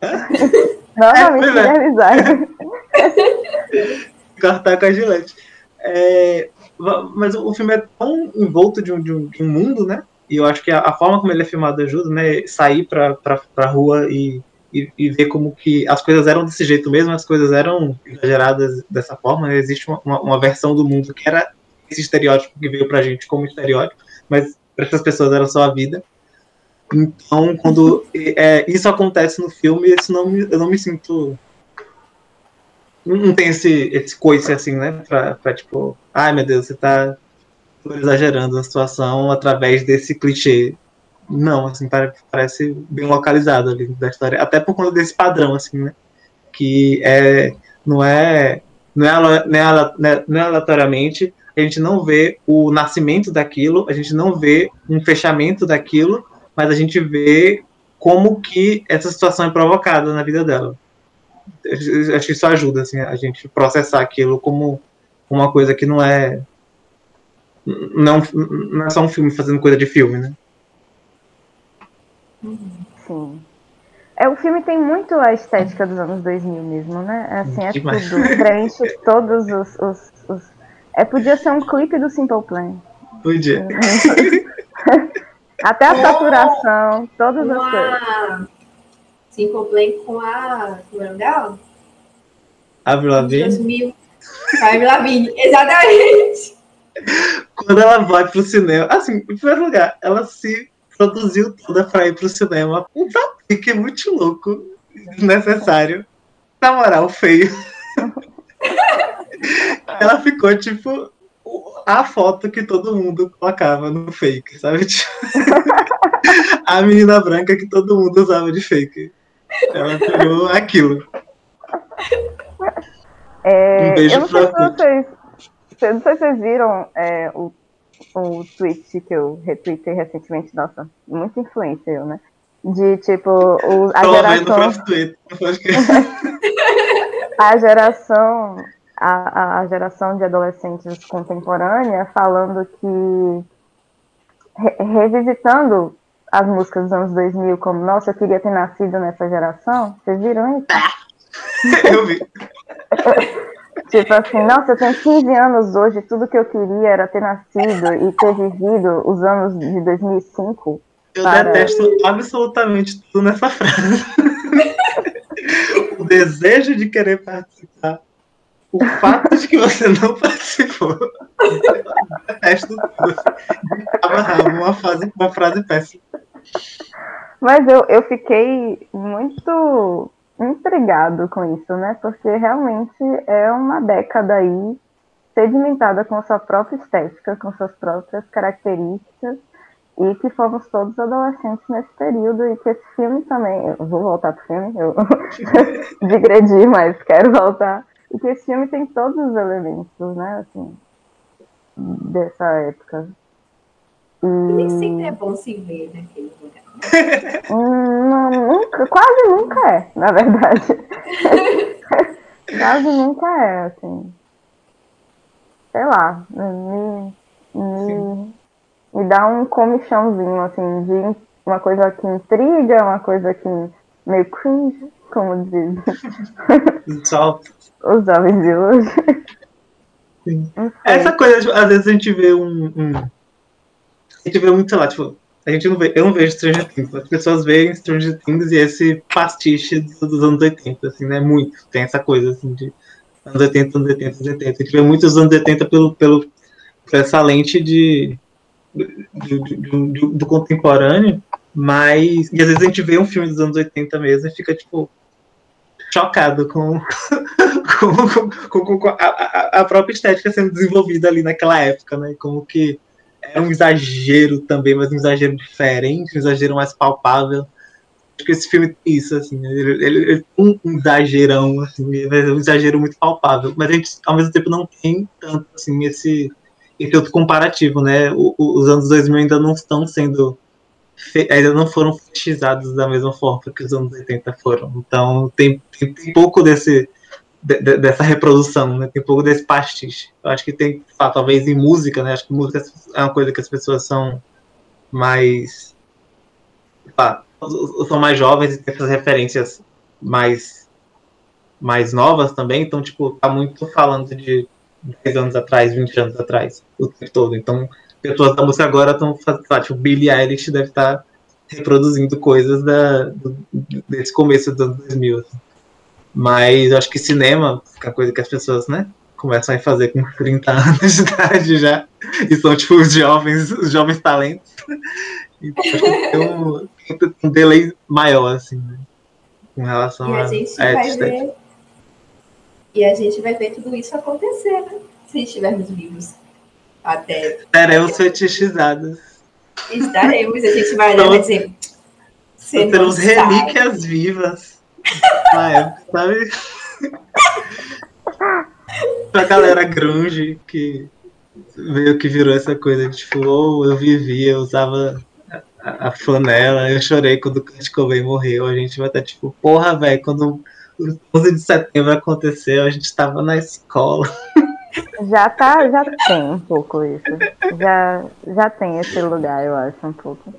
Novamente Guilherme Zaiden.
Cortar com a Gillette. É, mas o filme é tão envolto de um, de um, de um mundo, né? E eu acho que a, a, forma como ele é filmado ajuda, né? Sair pra, pra, pra rua e, e, e, ver como que as coisas eram desse jeito mesmo, as coisas eram exageradas dessa forma. Né? Existe uma, uma, uma, versão do mundo que era esse estereótipo que veio pra gente como estereótipo, mas para essas pessoas era só a vida. Então, quando é, isso acontece no filme, isso não eu não me sinto. Não tem esse, esse coice assim, né? Pra, pra tipo, ai meu Deus, você tá exagerando a situação através desse clichê. Não, assim, parece bem localizado ali da história. Até por conta desse padrão, assim, né? Que é, não é. Não é, não é, não é aleatoriamente, a gente não vê o nascimento daquilo, a gente não vê um fechamento daquilo, mas a gente vê como que essa situação é provocada na vida dela. Eu acho que isso ajuda assim, a gente processar aquilo como uma coisa que não é não, não é só um filme fazendo coisa de filme, né?
Sim. É, o filme tem muito a estética dos anos 2000 mesmo, né? É, assim, é Demais. tudo. Preenche todos os, os, os, É, podia ser um clipe do Simple Plan.
Podia.
Até a saturação, todas as coisas.
Simple Plan com a. Como é o dela?
Avril Lavigne? 2000.
Avril Lavigne, exatamente.
Quando ela vai pro cinema, assim, em primeiro lugar, ela se produziu toda pra ir pro cinema. Um tapique muito louco, desnecessário. Na moral, feio. Ela ficou tipo a foto que todo mundo colocava no fake, sabe? A menina branca que todo mundo usava de fake. Ela pegou aquilo.
É,
Um beijo
eu não sei
pra
se vocês, eu não sei se vocês viram é, o, o tweet que eu retuitei recentemente, nossa, muita influência eu, né? De tipo, o, a
Tô vendo
geração,
Twitter. Acho que-
a geração, a, a geração de adolescentes contemporânea falando que re- revisitando as músicas dos anos 2000 como, nossa, eu queria ter nascido nessa geração. Vocês viram isso?
Eu vi.
Tipo assim, nossa, eu tenho 15 anos hoje, tudo que eu queria era ter nascido e ter vivido os anos de 2005.
Eu
Para.
detesto absolutamente tudo nessa frase. o desejo de querer participar. O fato de que você não participou. Eu detesto tudo. De cabo a rabo, uma, fase, uma frase péssima.
Mas eu, eu fiquei muito intrigado com isso, né? Porque realmente é uma década aí sedimentada com sua própria estética, com suas próprias características, e que fomos todos adolescentes nesse período, e que esse filme também, eu vou voltar pro filme, eu digredi, mas quero voltar, e que esse filme tem todos os elementos, né, assim, dessa época.
E nem sempre é bom se ver naquele lugar.
Hum, não, nunca, quase nunca é, na verdade. quase nunca é, assim. Sei lá, me, me, me dá um comichãozinho, assim, de uma coisa que intriga, uma coisa que meio cringe, como diz os jovens de hoje.
Essa coisa, tipo, às vezes a gente vê um, um- A gente vê muito, sei lá, tipo, a gente não vê, eu não vejo Stranger Things, as pessoas veem Stranger Things e esse pastiche dos, anos 80, assim, né? Muito. Tem essa coisa assim de anos 80, anos 80, anos 80. A gente vê muitos anos 80 pelo, pelo, por essa lente de- do contemporâneo, mas. E às vezes a gente vê um filme dos anos 80 mesmo e fica, tipo, chocado com, com, com- com- a, a- a própria estética sendo desenvolvida ali naquela época, né? Como que era um exagero também, mas um exagero diferente, um exagero mais palpável. Acho que esse filme isso, assim, né? ele, ele, um um exagerão, assim, mas é um exagero muito palpável, mas a gente, ao mesmo tempo, não tem tanto, assim, esse, esse outro comparativo, né? O- os anos 2000 ainda não estão sendo ainda não foram fetichizados da mesma forma que os anos 80 foram. Então tem, tem, tem pouco desse, de- de- dessa reprodução, né? Tem pouco desse pastiche. Eu acho que tem, talvez em música, né? Acho que música é uma coisa que as pessoas são mais. são mais jovens e têm essas referências mais, mais novas também. Então, tipo, tá muito falando de 10 anos atrás, 20 anos atrás, o tempo todo. Então, pessoas da música agora estão fazendo, tipo, Billie Eilish deve estar reproduzindo coisas da, do- desse começo dos anos 2000. assim. Mas eu acho que cinema, é a coisa que as pessoas, né, começam a fazer com 30 anos de idade já, e são, tipo, os jovens, os jovens talentos. Então, tem um, um delay maior, assim, né, com relação
E
a,
a gente
a
vai ver. E a gente vai ver tudo isso acontecer, né? Se estivermos vivos. Até
Teremos fetichizadas.
estaremos, a gente vai olhar e dizer. Você
Teremos
sabe.
relíquias vivas na época, sabe? pra galera grunge que veio que virou essa coisa de tipo, oh, eu vivia, eu usava a, a flanela, eu chorei quando o Kurt Cobain morreu. A gente vai estar tipo, porra, velho, quando o 11 de setembro aconteceu, a gente tava na escola.
Já tá, já tem um pouco isso. Já, já tem esse lugar, eu acho, um pouco.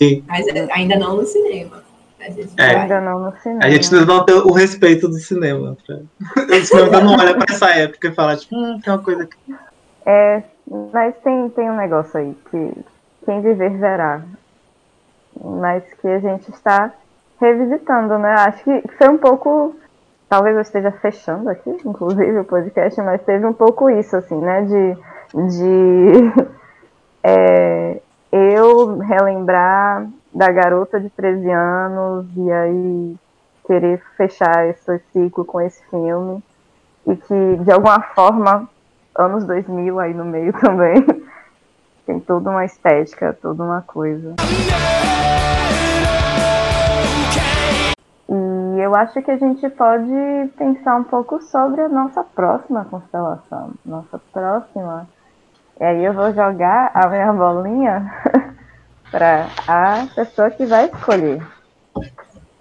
E
Mas ainda não no cinema. A gente
É.
Ainda não no cinema.
a gente ainda não tem o respeito do cinema. Pra... O cinema ainda não olha pra essa época e fala, tipo, hum, tem uma coisa que
É, mas tem, tem um negócio aí que quem viver verá. Mas que a gente está revisitando, né? Acho que foi um pouco. Talvez eu esteja fechando aqui, inclusive, o podcast, mas teve um pouco isso, assim, né? De. de é, eu relembrar da garota de 13 anos e aí querer fechar esse ciclo com esse filme e que de alguma forma anos 2000 aí no meio também tem toda uma estética, toda uma coisa. E eu acho que a gente pode pensar um pouco sobre a nossa próxima constelação, nossa próxima. E aí eu vou jogar a minha bolinha para a pessoa que vai escolher.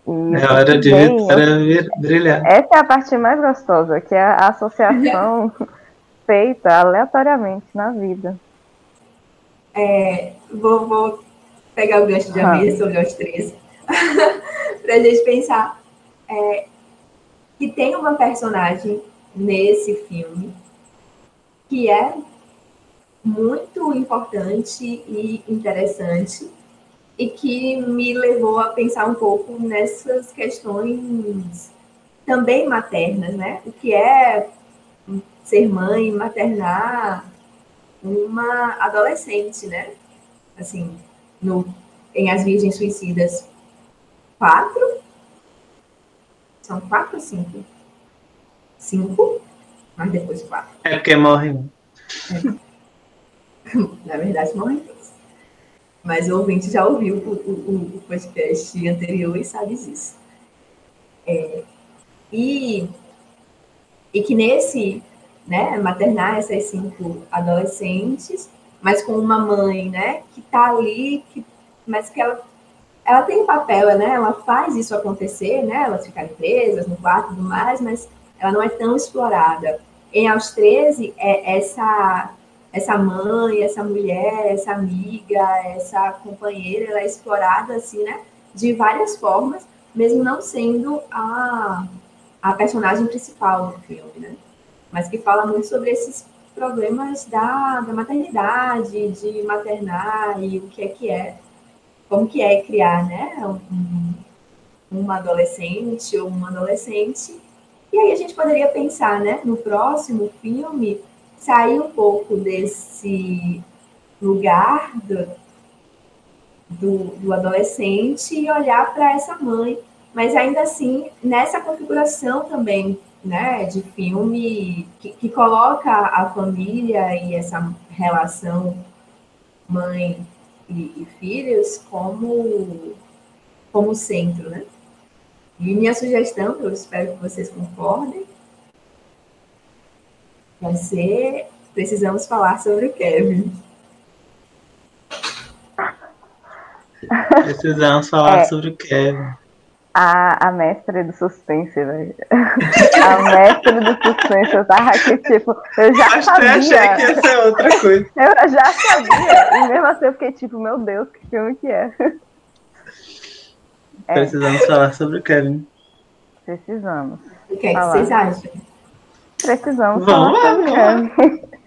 E é hora de bem, brilhar.
Essa é a parte mais gostosa, que é a associação feita aleatoriamente na vida.
É, vou, vou pegar o gancho de Amir sobre os três para a gente pensar é, que tem uma personagem nesse filme que é muito importante e interessante e que me levou a pensar um pouco nessas questões também maternas, né? O que é ser mãe, maternar uma adolescente, né? Assim, no, em As Virgens Suicidas, quatro? São quatro ou cinco? Cinco, mas depois quatro.
É porque morre um.
É. Na verdade, morre dois. Mas o ouvinte já ouviu o, o, o podcast anterior e sabe disso. É, e, e que nesse, né, maternar essas cinco adolescentes, mas com uma mãe, né, que tá ali, que, mas que ela, ela tem papel, né, ela faz isso acontecer, né, elas ficarem presas no quarto e tudo mais, mas ela não é tão explorada. Em Aos 13, é essa essa mãe, essa mulher, essa amiga, essa companheira, ela é explorada assim, né? De várias formas, mesmo não sendo a, a personagem principal do filme, né? Mas que fala muito sobre esses problemas da, da maternidade, de maternar e o que é que é, como que é criar, né? Um, uma adolescente ou um adolescente. E aí a gente poderia pensar, né? No próximo filme, sair um pouco desse lugar do, do, do adolescente e olhar para essa mãe, mas ainda assim nessa configuração também né, de filme que, que coloca a família e essa relação mãe e, e, filhos como, como centro, né? E minha sugestão, eu espero que vocês concordem, vai ser Precisamos Falar sobre o Kevin.
Precisamos falar é, sobre o Kevin.
A, a mestre do suspense, velho. A mestre do suspense, eu tava aqui, tipo, eu já
Acho
sabia.
Eu achei que ia ser outra coisa.
Eu já sabia. E mesmo assim eu fiquei tipo, meu Deus, que filme que é.
é. Precisamos falar sobre o Kevin.
Precisamos.
O que, é que vocês acham?
Precisamos
Vamos lá, vamos lá.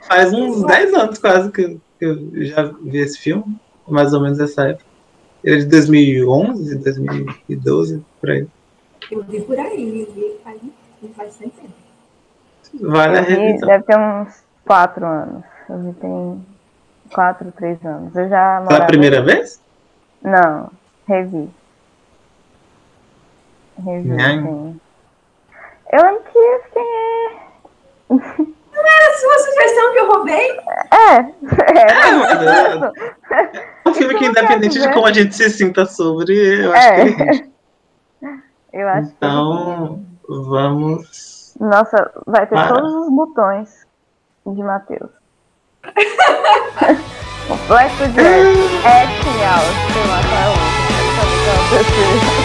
Faz uns 10 anos quase que eu já vi esse filme, mais ou menos essa época. Ele é de 2011, 2012, por aí.
Eu vi por aí, eu vi faz, faz tempo.
Vale a revisão.
Deve ter uns 4 anos. Eu vi tem 4, 3 anos. Eu já
Foi a primeira vez?
Não, revi. Revi, sim. Eu lembro que eu fiquei
não era a sua sugestão que eu roubei?
É, é.
Um filme que, independente de como a gente se sinta sobre, eu acho é. que é
Eu acho
então, que vamos.
Nossa, vai ter Para. todos os botões de Matheus. Complexo de É genial. Sei lá qual é o.